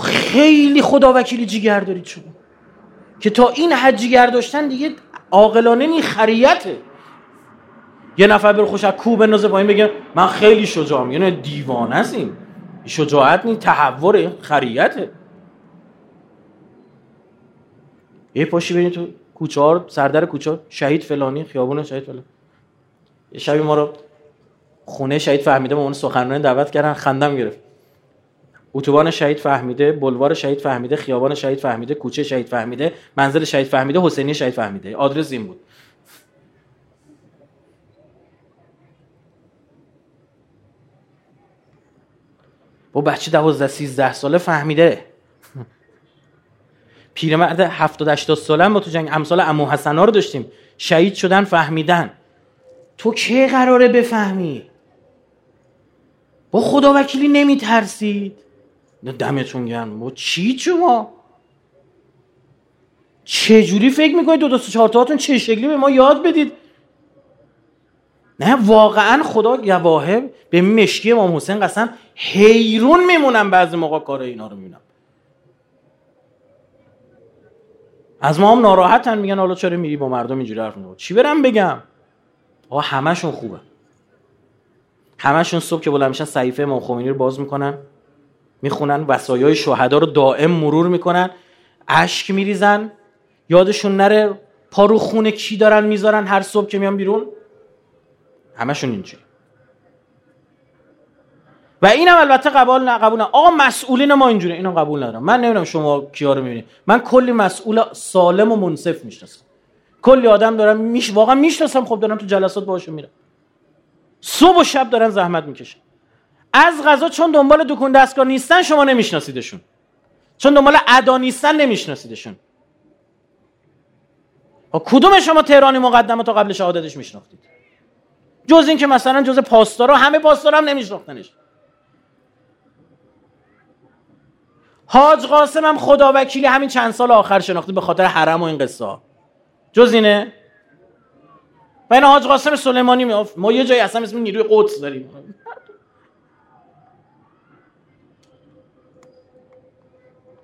خیلی خدا وکیلی جیگر دارید شما. که تا این حد جیگر داشتن دیگه عاقلانه نی خریته. یه نفر بر خوش از کوه پایین بگه من خیلی شجاعم. یعنی دیوانه است شجاعت نی تحور خریته. یه پاشی تو کوچه ها سردر کوچه شهید فلانی خیابون شهید فلانی یه شبی ما رو خونه شهید فهمیده با اون سخنرانی دعوت کردن خندم گرفت. اتوبان شهید فهمیده بلوار شهید فهمیده خیابان شهید فهمیده کوچه شهید فهمیده منزل شهید فهمیده حسینی شهید فهمیده. آدرس این بود. با بچه دوازده سیزده ساله فهمیده. پیرمرد 70 80 ساله ما تو جنگ. امثال عمو حسنا رو داشتیم. شهید شدن فهمیدن. تو که قراره بفهمی؟ با خدا وکیلی نمی ترسید دمتون گرم. چی شما؟ چه جوری فکر می‌کنید دو دو چهار تاتون چه شکلی به ما یاد بدید؟ نه واقعا خدا گواهه به مشکی امام حسین قسم حیرون میمونم بعضی موقع کار اینا رو می‌بینم. از ما هم ناراحتن میگن حالا چرا میری با مردم اینجوری حرف می‌زنی؟ چی برم بگم؟ آقا همشون خوبه. همشون صبح که بلند میشن صحیفه امام خمینی رو باز می‌کنن می‌خونن وصایای شهدا رو دائم مرور می‌کنن اشک میریزن یادشون نره پارو خونه کی دارن می‌ذارن هر صبح که میان بیرون. همشون اینجوری. و اینم البته قبول نه قبول نه. آقا مسئولین ما اینجوری اینو قبول ندارم. من نمی‌دونم شما کیا رو می‌بینید. من کلی مسئول سالم و منصف می‌شناسم. کلی آدم دارم میش واقعا می‌شناسم خب دارم تو جلسات باهاشون میرم. صبح و شب دارن زحمت می‌کشن. از غذا چون دنبال دکون دستگاه نیستن شما نمیشناسیدشون. چون دنبال ادا نیستن نمیشناسیدشون. خب کدوم شما تهرانی مقدمه تا قبل شهادتش میشناختید؟ جز اینکه مثلا جز پاسدارا همه پاسدارا هم نمیشناختنش. حاج قاسم هم خدا وکیلی همین چند سال آخر شناخته به خاطر حرم و این قصه جز اینه؟ و این حاج قاسم سلیمانی می ما یه جایی اصلا اسم نیروی قدس داریم.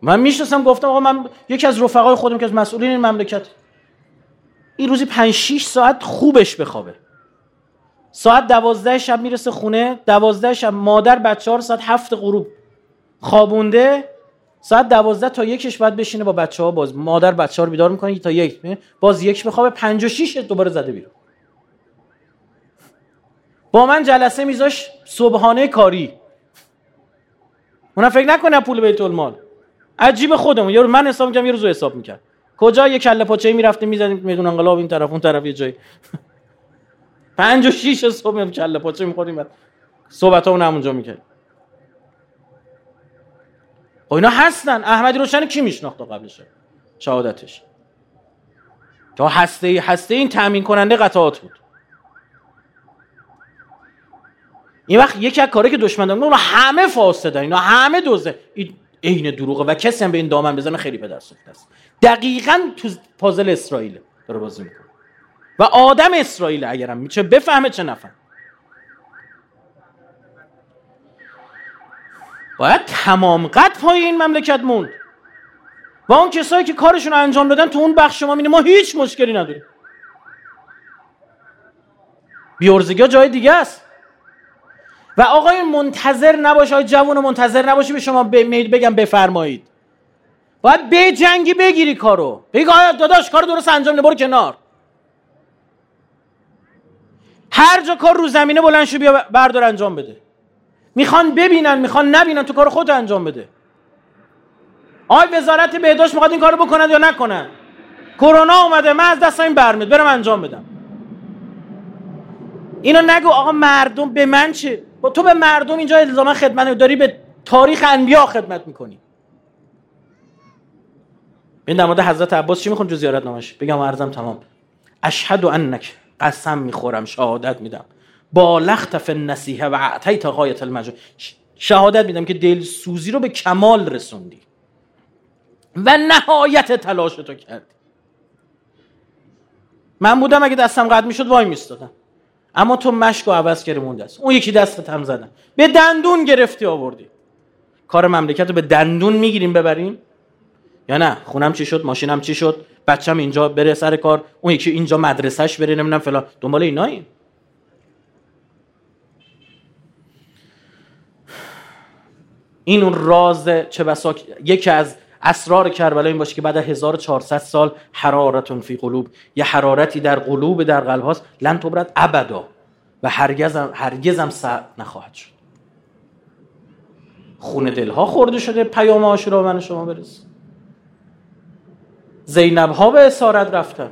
من می‌شناسم گفتم آقا من یکی از رفقای خودم که از مسئولین این مملکت. این روزی 5 6 ساعت خوبش بخوابه. ساعت دوازده شب می‌رسه خونه دوازده شب مادر بچه ها رو ساعت هفت غروب خوابونده ساعت دوازده تا یکش باید بشینه با بچه ها باز. مادر بچه ها رو بیدار می‌کنه تا یک. باز یک بخوابه پنج و شیش دوباره زده بیرون. با من جلسه میذاش صبحانه کاری. اونا فکر نکنه پول بیت المال. عجیب خودمون. یه من حساب می‌کنم یه روز حساب می‌کرد. کجا؟ یه کله پاچه می‌رفته می‌زدیم میدون انقلاب این طرف اون طرف یه جایی. پنج و شیش صبح کله پاچه می‌خوریم صحبت ها همونجا می‌کرد خب اینا هستن. احمدی روشن کی میشناخت قبلش شهادتش. تا هسته هسته این تامین کننده قطعات بود. این وقت یکی از کاری که دشمن دارن همه فاسدن. اینا همه دوزه عین دروغه و کسی هم به این دامن بزنه خیلی پدر سوخته است. دقیقا تو پازل اسرائیل داره بازی می‌کنه. و آدم اسرائیل اگرم میشه بفهمه چه نفهم باید تمام قد پای این مملکت موند. و اون کسایی که کارشون رو انجام بدن تو اون بخش شما میینه ما هیچ مشکلی نداریم. بیورزگی جای دیگه است. و آقای منتظر نباشه آقای جوون منتظر نباشه به شما بگم بفرمایید. باید به جنگی بگیری کارو. بگی آیا داداش کارو درست انجام نه برو کنار. هر جا کار رو زمینه بلند شو بیا بردار انجام بده. می‌خوان ببینن می‌خوان نبینن تو کار خود انجام بده. آی وزارت بهداشت می‌خواد این کارو بکنن یا نکنن؟ کرونا اومده من از دست این برمید برم انجام بدم. اینو نگو آقا مردم به من چه؟ با تو به مردم اینجا الزاما خدمت داری به تاریخ انبیا خدمت می‌کنی. این در مورد حضرت عباس چی میخون جو زیارت نامش بگم عرضم تمام. اشهد انک قسم می‌خورم شهادت میدم. با لختف النصیحه و اعطیت غایت المجد. شهادت میدم که دل سوزی رو به کمال رسوندی. و نهایت تلاش تو کردی. من بودم اگه دستم قد می‌شد وای میستادم. اما تو مشک و عوض کردی مونده است. اون یکی دستت هم زدن. به دندون گرفتی آوردی. کار مملکت رو به دندون می‌گیریم ببریم. یا نه؟ خونم چی شد؟ ماشینم چی شد؟ بچم اینجا بره سر کار اون یکی اینجا مدرسهش بره نمی‌دونم فلان. دنبال ایناییم. این راز چه بسا یکی از اسرار کربلا این باشه که بعد از 1400 سال حرارتون فی قلوب. یه حرارتی در قلوب در قلب هاست. لن تبرد ابدا. و هرگز هم, هرگز هم نخواهد شد. خون دلها خورده شده. پیام آشورا من شما برس زینب ها به اسارت رفتن.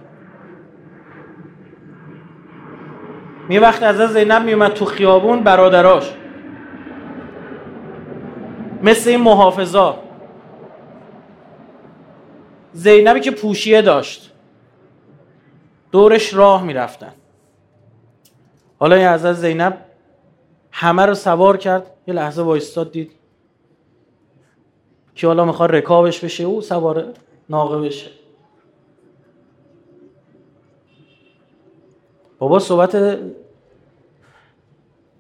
می وقت از زینب می اومد تو خیابون برادراش. مثل این محافظا. زینبی که پوشیه داشت. دورش راه می‌رفتن. حالا این از زینب همه رو سوار کرد. یه لحظه وایستاد دید. که حالا می‌خواد رکابش بشه او سوار ناقه بشه. بابا صحبت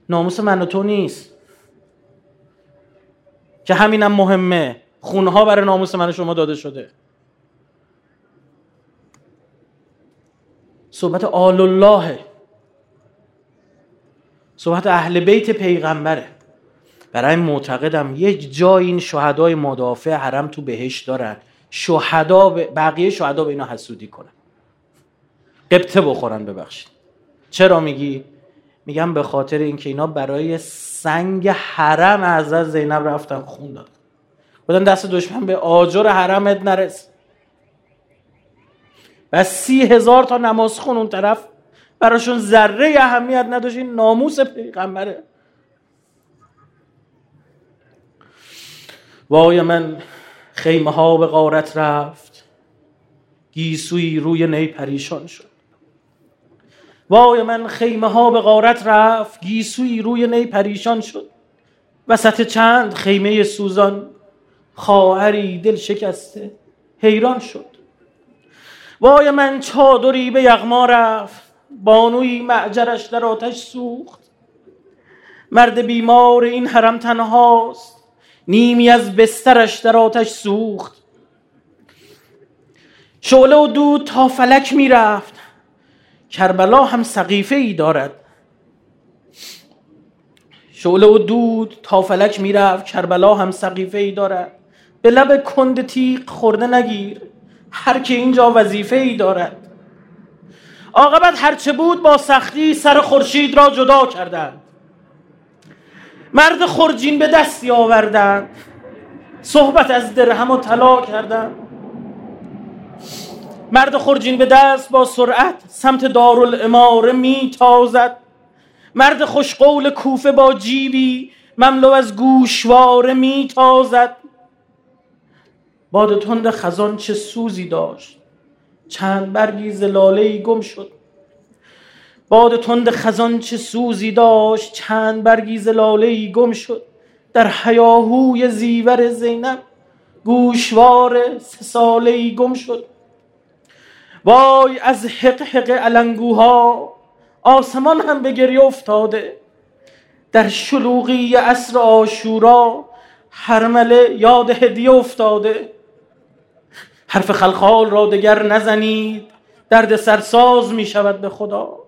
ناموس من و تو نیست. که همینم مهمه. خونها برای ناموس من شما داده شده. صحبت آل الله صحبت اهل بیت پیغمبره. برای معتقدم یک جای این شهدای مدافع حرم تو بهش دارن. شهدا بقیه شهدا به اینا حسودی کنن. قبطه بخورن ببخشید. چرا میگی؟ میگم به خاطر اینکه اینا برای سنگ حرم از زینب رفتن خون داد بودن دست دشمن به آجر حرمت نرس. و سی هزار تا نماز خون اون طرف براشون ذره اهمیت نداشت. این ناموس پیغمبره. وای من خیمه ها به غارت رفت. گیسوی روی نی پریشان شد. وای من خیمه ها به غارت رفت گیسوی روی نی پریشان شد. وسط چند خیمه سوزان خواهری دل شکسته حیران شد. وای من چادری به یغما رفت بانوی معجرش در آتش سوخت. مرد بیمار این حرم تنهاست نیمی از بسترش در آتش سوخت. شعله و دود تا فلک می‌رفت کربلا هم سقیفه ای دارد. شعله و دود تا فلک می‌رفت کربلا هم سقیفه ای دارد. به لب کند تیق خورده نگیر هر که اینجا وظیفه ای دارد. عاقبت هرچه بود با سختی سر خورشید را جدا کردند. مرد خرجین به دستی آوردند. صحبت از درهم و طلا کردند. مرد خرجین به دست با سرعت سمت دارالاماره می تازد مرد خوشقول کوفه با جیبی مملو از گوشواره می تازد باد تند خزان چه سوزی داشت؟ چند برگی زلاله گم شد. باد تند خزان چه سوزی داشت؟ چند برگی زلاله گم شد. در حیاهوی زیور زینب گوشوار سه ساله گم شد. وای از حق حق علنگوها آسمان هم به گریه افتاده. در شلوغی عصر آشورا هرمله یاد هدیه افتاده. حرف خلخال را دگر نزنید درد سرساز می شود به خدا.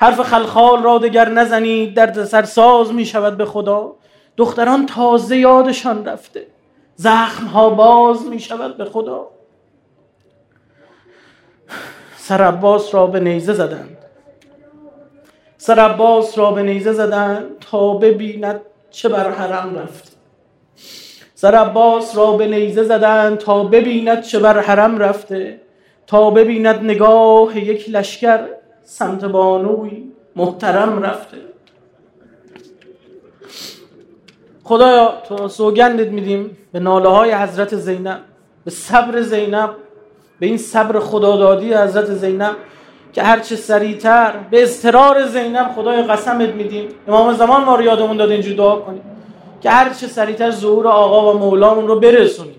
حرف خلخال را دگر نزنید درد سرساز می شود به خدا. دختران تازه یادشان رفته زخم ها باز می شود به خدا. سر عباس را به نیزه زدند. سر عباس را به نیزه زدند تا ببیند چه بر حرم رفت. سر عباس را به نیزه زدند تا ببیند چه بر حرم رفته تا ببیند نگاه یک لشکر سمت بانوی محترم رفته. خدایا تو سوگندت میدیم به ناله های حضرت زینب به صبر زینب به این صبر خدادادی حضرت زینب که هرچه سریعتر به استرار زینب خدای قسمت میدیم. امام زمان ما رو یادمون داده اینجور دعا کنیم. که هرچه سریعتر ظهور آقا و مولامون رو برسونیم.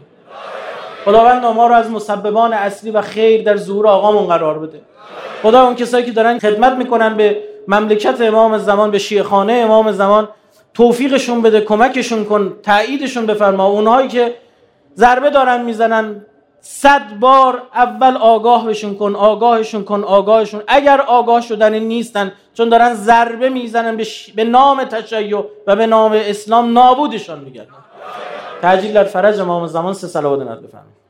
خداوند ما رو از مسببان اصلی و خیر در ظهور آقامون قرار بده. خدا اون کسایی که دارن خدمت می‌کنن به مملکت امام زمان به شیخانه امام زمان توفیقشون بده کمکشون کن تاییدشون بفرما. اونهایی که ضربه دارن می‌زنن صد بار اول آگاه بشون کن آگاهشون کن آگاهشون. اگر آگاه شدن نیستن چون دارن ضربه می‌زنن به, به نام تشیع و به نام اسلام نابودشان میگردن. تجلیل در فرج امام زمان سه صلوات نت بفرمایید.